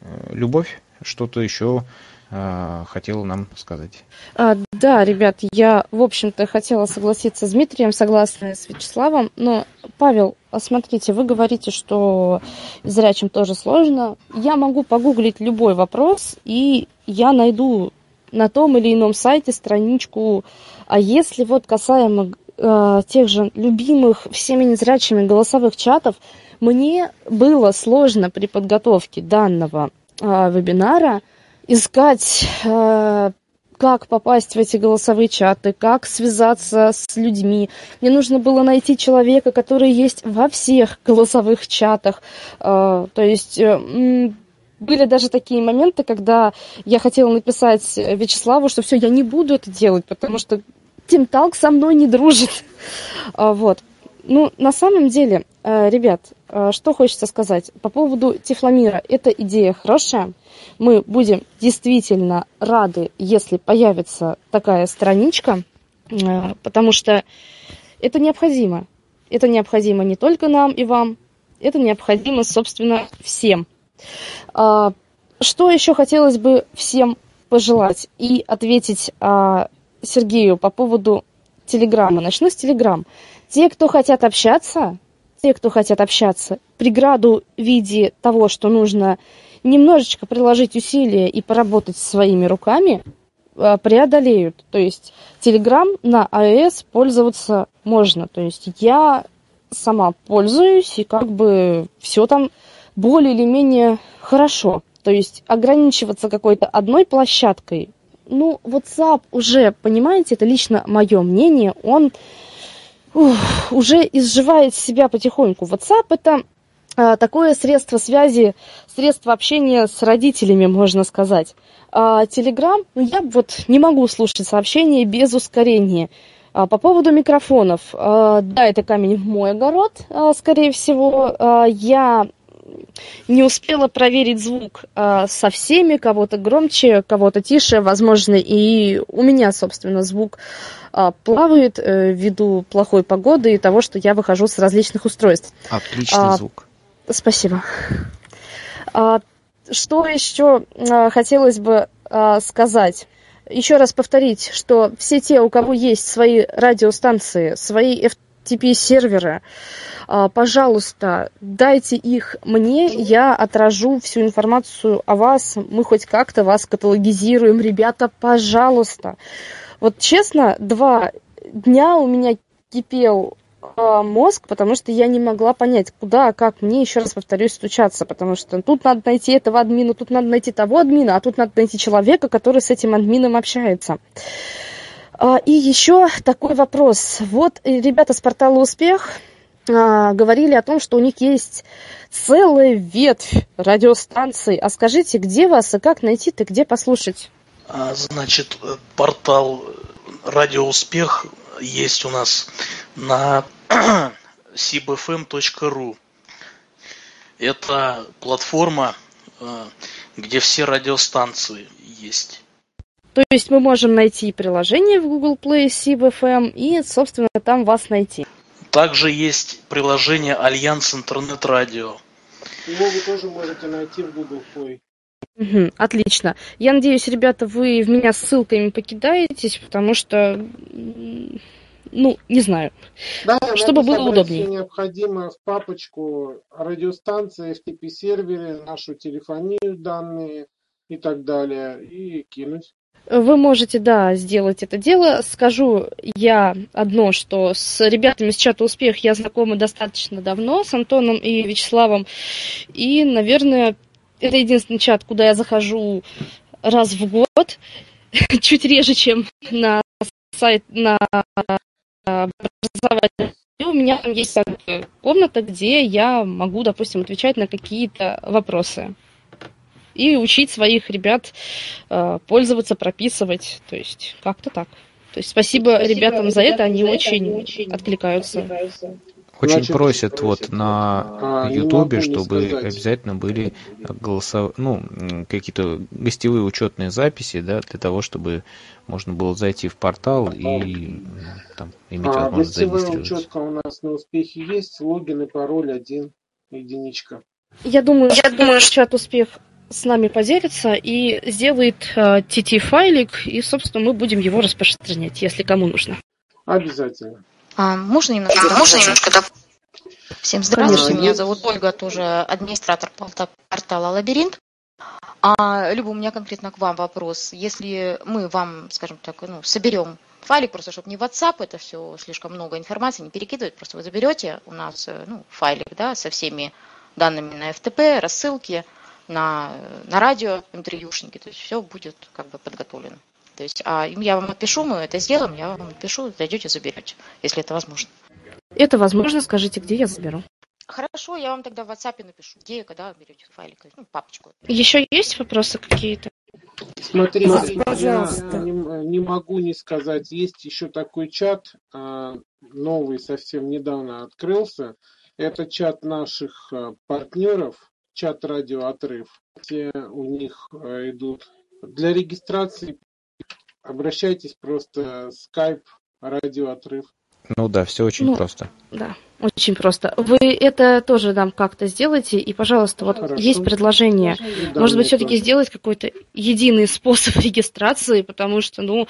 э, любовь, что-то еще хотела нам сказать. А, да, ребят, я, в общем-то, хотела согласиться с Дмитрием, согласна с Вячеславом, но, Павел, смотрите, вы говорите, что зрячим тоже сложно. Я могу погуглить любой вопрос, и я найду на том или ином сайте страничку. А если вот касаемо э, тех же любимых всеми незрячими голосовых чатов, мне было сложно при подготовке данного э, вебинара – искать, э, как попасть в эти голосовые чаты, как связаться с людьми. Мне нужно было найти человека, который есть во всех голосовых чатах. Э, то есть э, были даже такие моменты, когда я хотела написать Вячеславу, что все, я не буду это делать, потому что Тим Талк со мной не дружит. Вот. Ну, на самом деле, ребят, что хочется сказать по поводу Тифломира. Эта идея хорошая мы будем действительно рады, если появится такая страничка, э, потому что это необходимо. Это необходимо не только нам и вам, это необходимо, собственно, всем. А, что еще хотелось бы всем пожелать и ответить а, Сергею по поводу Телеграма. Начну с Телеграм. Те, кто хотят общаться, те, кто хотят общаться, преграду в виде того, что нужно немножечко приложить усилия и поработать своими руками, э, преодолеют. То есть Telegram на iOS пользоваться можно. То есть я сама пользуюсь, и как бы все там более или менее хорошо. То есть ограничиваться какой-то одной площадкой, ну, WhatsApp уже, понимаете, это лично мое мнение, он уже изживает себя потихоньку. WhatsApp это а, такое средство связи, средство общения с родителями, можно сказать. А Телеграм, ну я вот не могу слушать сообщения без ускорения. А, По поводу микрофонов. а, Да, это камень в мой огород, а, скорее всего. А, Я не успела проверить звук а, со всеми, кого-то громче, кого-то тише, возможно, и у меня, собственно, звук а, плавает э, ввиду плохой погоды и того, что я выхожу с различных устройств. Отличный А, звук. Спасибо. А, Что еще а, хотелось бы а, сказать? Еще раз повторить, что все те, у кого есть свои радиостанции, свои FTP-серверы, а, пожалуйста, дайте их мне, я отражу всю информацию о вас, мы хоть как-то вас каталогизируем. Ребята, пожалуйста. Вот честно, два дня у меня кипел а, мозг, потому что я не могла понять, куда, как мне, еще раз повторюсь, стучаться, потому что тут надо найти этого админа, тут надо найти того админа, а тут надо найти человека, который с этим админом общается. А, И еще такой вопрос. Вот э, ребята с портала «Успех» а, говорили о том, что у них есть целая ветвь радиостанций. А скажите, где вас и как найти-то, где послушать? А, Значит, э, портал Радио Успех есть у нас на cbfm.ru. Это платформа, э, где все радиостанции есть. То есть мы можем найти приложение в Google Play CBFM и, собственно, там вас найти. Также есть приложение Альянс Интернет Радио. Его вы тоже можете найти в Google Play. Мгм, отлично. Я надеюсь, ребята, вы в меня ссылками покидаетесь, потому что, ну, не знаю, Да, чтобы было удобнее. все необходимое в папочку радиостанции, FTP-серверы, нашу телефонию, данные и так далее, и кинуть. Вы можете, да, сделать это дело. Скажу я одно, что с ребятами с чата «Успех» я знакома достаточно давно, с Антоном и Вячеславом. И, наверное, это единственный чат, куда я захожу раз в год, чуть реже, чем на сайт, на образование. И у меня там есть комната, где я могу, допустим, отвечать на какие-то вопросы. И учить своих ребят э, пользоваться, прописывать. То есть как-то так. То есть спасибо, Спасибо ребятам за это, они за это, очень, они очень откликаются. Очень Значит, просят вот на А, Ютубе, чтобы сказать. обязательно были голосов... ну, какие-то гостевые учетные записи, да, для того, чтобы можно было зайти в портал и м, там иметь А, возможность зарегистрироваться. учетка у нас на успехе есть, логин и пароль один, единичка. Я думаю, я думаю, что чат успех с нами поделится и сделает э, TT-файлик, и, собственно, мы будем его распространять, если кому нужно. Обязательно. А, можно немножко Можно добавить? немножко добавить? Всем здравствуйте, Конечно. меня зовут Ольга, тоже администратор порта- портала Лабиринт. А, Люба, у меня конкретно к вам вопрос. Если мы вам, скажем так, ну, соберем файлик, просто чтобы не в WhatsApp, это все слишком много информации, не перекидывать, просто вы заберете у нас э, ну, файлик, да, со всеми данными на FTP, рассылки, на, на радио, интервьюшники, то есть все будет как бы подготовлено. То есть, а им я вам отпишу, мы это сделаем, я вам отпишу, зайдете, заберете, если это возможно. Это возможно, скажите, где я заберу. Хорошо, я вам тогда в WhatsApp напишу, где и когда берете файлик, ну, папочку. Еще есть вопросы какие-то? Смотрите, Макс, я пожалуйста. не, не могу не сказать, есть еще такой чат, а, новый, совсем недавно открылся. Это чат наших партнеров, чат радио отрыв. Все у них а, идут для регистрации. Обращайтесь просто Skype радио отрыв. Ну да, все очень Ну, просто. Да, очень просто. Вы это тоже нам как-то сделайте, и, пожалуйста, вот Хорошо. есть предложение. Да, Может быть, все-таки сделать какой-то единый способ регистрации, потому что, ну,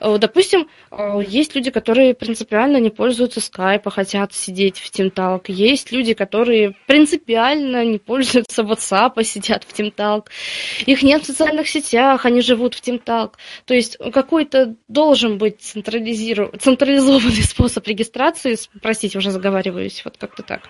э, допустим, э, есть люди, которые принципиально не пользуются скайпа, хотят сидеть в Тимталк. Есть люди, которые принципиально не пользуются WhatsApp, а сидят в Тимталк. Их нет в социальных сетях, они живут в Тимталк. То есть какой-то должен быть централизиров- централизованный способ регистрации. Простите, уже заговариваюсь, вот как-то так.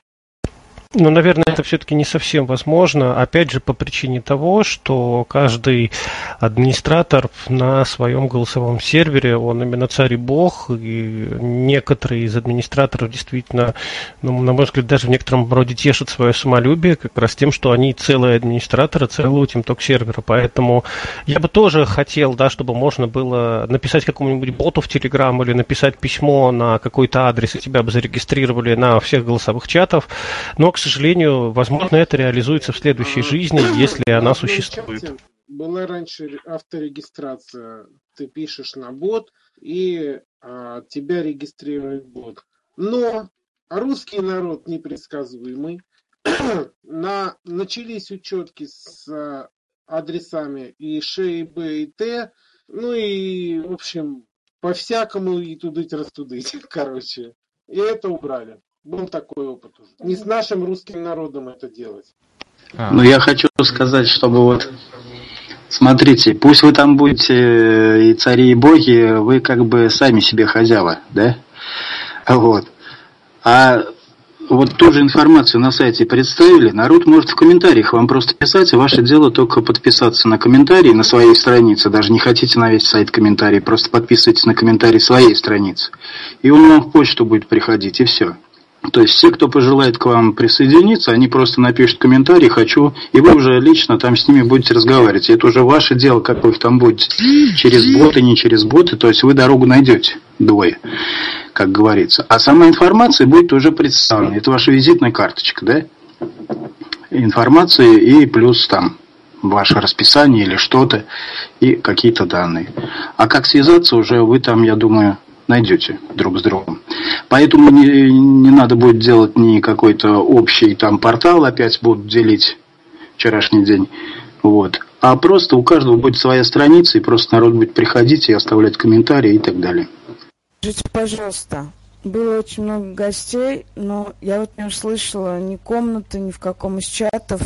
Ну, наверное, это все-таки не совсем возможно. Опять же, по причине того, что каждый администратор на своем голосовом сервере, он именно царь и бог, и некоторые из администраторов действительно, ну, на мой взгляд, даже в некотором роде тешат свое самолюбие как раз тем, что они целые администраторы целого тимток сервера. Поэтому я бы тоже хотел, да, чтобы можно было написать какому-нибудь боту в Телеграм или написать письмо на какой-то адрес, и тебя бы зарегистрировали на всех голосовых чатах. Но, к сожалению, возможно, это реализуется в следующей жизни, если она существует. Была раньше авторегистрация. Ты пишешь на бот, и а, тебя регистрирует бот. Но русский народ непредсказуемый. на, начались учетки с а, адресами и Ш, и Б, и Т. Ну и, в общем, по-всякому и тудыть-растудыть, короче. И это убрали. Был такой опыт уже. Не с нашим русским народом это делать. А. Ну, я хочу сказать, чтобы вот... Смотрите, пусть вы там будете э, и цари, и боги, вы как бы сами себе хозяева, да? Вот. А вот ту же информацию на сайте представили, народ может в комментариях вам просто писать, и ваше дело только подписаться на комментарии на своей странице, даже не хотите на весь сайт комментарий, просто подписывайтесь на комментарий своей страницы. И он вам в почту будет приходить, и все. То есть все, кто пожелает к вам присоединиться, они просто напишут комментарий «хочу», и вы уже лично там с ними будете разговаривать. Это уже ваше дело, как вы их там будете. Через боты, не через боты, то есть вы дорогу найдете двое, как говорится. А сама информация будет уже представлена. Это ваша визитная карточка, да? Информация и плюс там ваше расписание или что-то и какие-то данные. А как связаться уже вы там, я думаю, найдете друг с другом. Поэтому не, не надо будет делать ни какой-то общий там портал, опять будут делить вчерашний день. Вот. А просто у каждого будет своя страница, и просто народ будет приходить и оставлять комментарии и так далее. Скажите, пожалуйста, было очень много гостей, но я вот не услышала ни комнаты, ни в каком из чатов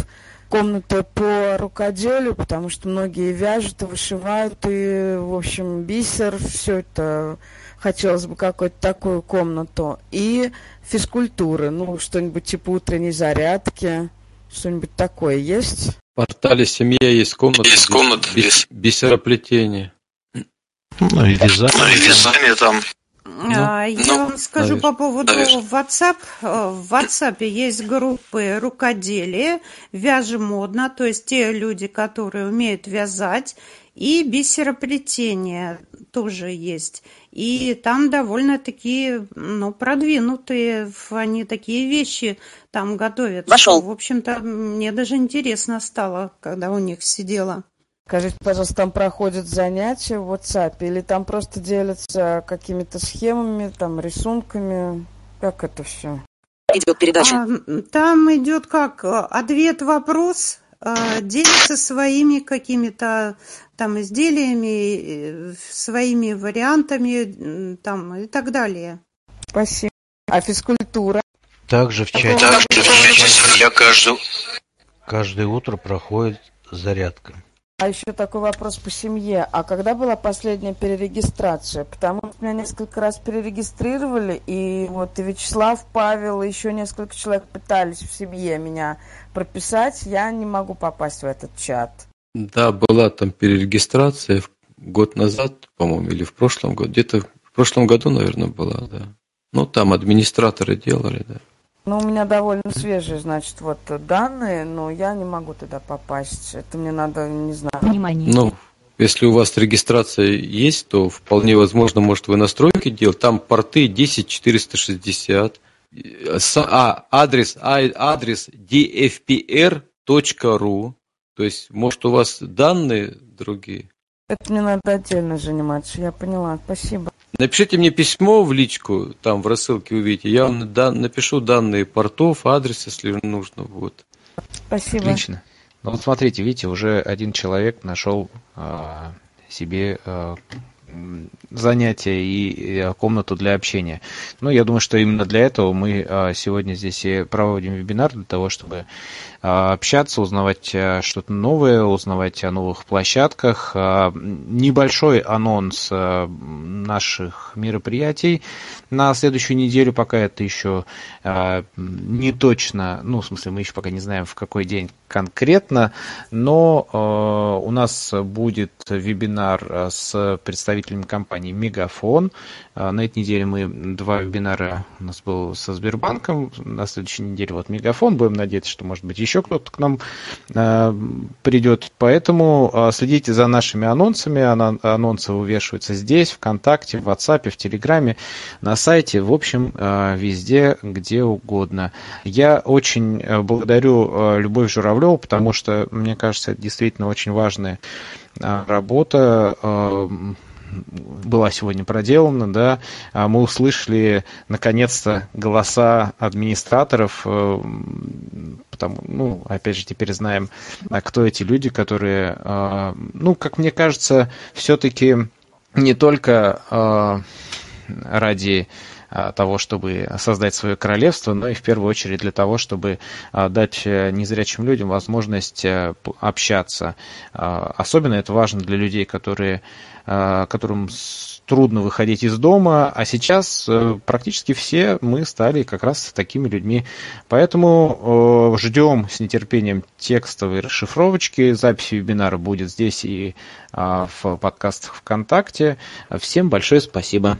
комнаты по рукоделию, потому что многие вяжут и вышивают, и, в общем, бисер, все это хотелось бы какую-то такую комнату. И физкультуры, ну, что-нибудь типа утренней зарядки, что-нибудь такое есть? В портале «Семья» есть комната, есть комната бис, бисероплетения. Ну и вязание. Ну и вязание там. Ну, а, я ну, вам скажу наверное, по поводу наверное. WhatsApp. В WhatsApp есть группы рукоделия, вяжем модно, то есть те люди, которые умеют вязать, и бисероплетение тоже есть. И там довольно такие, ну, продвинутые, они такие вещи там готовят. Вошел. В общем-то, мне даже интересно стало, когда у них сидела. Скажите, пожалуйста, там проходят занятия в WhatsApp или там просто делятся какими-то схемами, там, рисунками? Как это все? Идет передача. А, там идет как ответ-вопрос, а, делится своими какими-то там изделиями, э, своими вариантами там и так далее. Спасибо. А физкультура? Также в чате. Также в чате я каждый... Каждое утро проходит зарядка. А еще такой вопрос по семье. А когда была последняя перерегистрация? Потому что меня несколько раз перерегистрировали, и вот и Вячеслав, Павел, и еще несколько человек пытались в семье меня прописать. Я не могу попасть в этот чат. Да, была там перерегистрация год назад, по-моему, или в прошлом году. Где-то в прошлом году, наверное, была, да. Ну, там администраторы делали, да. Ну, у меня довольно свежие, значит, вот данные, но я не могу туда попасть. Это мне надо, не знаю. Внимание. Ну, если у вас регистрация есть, то вполне возможно, может, вы настройки делать. Там порты 10460. А, адрес, а, адрес dfpr.ru. То есть, может, у вас данные другие? Это мне надо отдельно заниматься, я поняла. Спасибо. Напишите мне письмо в личку, там в рассылке увидите. Я вам дан, напишу данные портов, адрес, если нужно. Вот. Спасибо. Отлично. Ну вот смотрите, видите, уже один человек нашел а, себе а, занятия и комнату для общения. Ну, я думаю, что именно для этого мы сегодня здесь и проводим вебинар, для того, чтобы общаться, узнавать что-то новое, узнавать о новых площадках. Небольшой анонс наших мероприятий на следующую неделю, пока это еще не точно, ну, в смысле, мы еще пока не знаем, в какой день конкретно, но у нас будет вебинар с представителями компании Мегафон. На этой неделе мы два вебинара у нас был со Сбербанком, на следующей неделе вот Мегафон. Будем надеяться, что, может быть, еще кто-то к нам придет. Поэтому следите за нашими анонсами. Анонсы вывешиваются здесь, ВКонтакте, в WhatsApp, в Телеграме, на сайте, в общем, везде, где угодно. Я очень благодарю Любовь Журавлеву, потому что, мне кажется, это действительно очень важная работа была сегодня проделана, да, мы услышали наконец-то голоса администраторов, потому, ну, опять же, теперь знаем, кто эти люди, которые, ну, как мне кажется, все-таки не только ради того, чтобы создать свое королевство, но и в первую очередь для того, чтобы дать э, незрячим людям возможность э, общаться. Особенно это важно для людей, которые, которым трудно выходить из дома, а сейчас э, практически все мы стали как раз такими людьми. Поэтому ждем с нетерпением текстовой расшифровочки. Запись вебинара будет здесь и в подкастах ВКонтакте. Всем большое спасибо.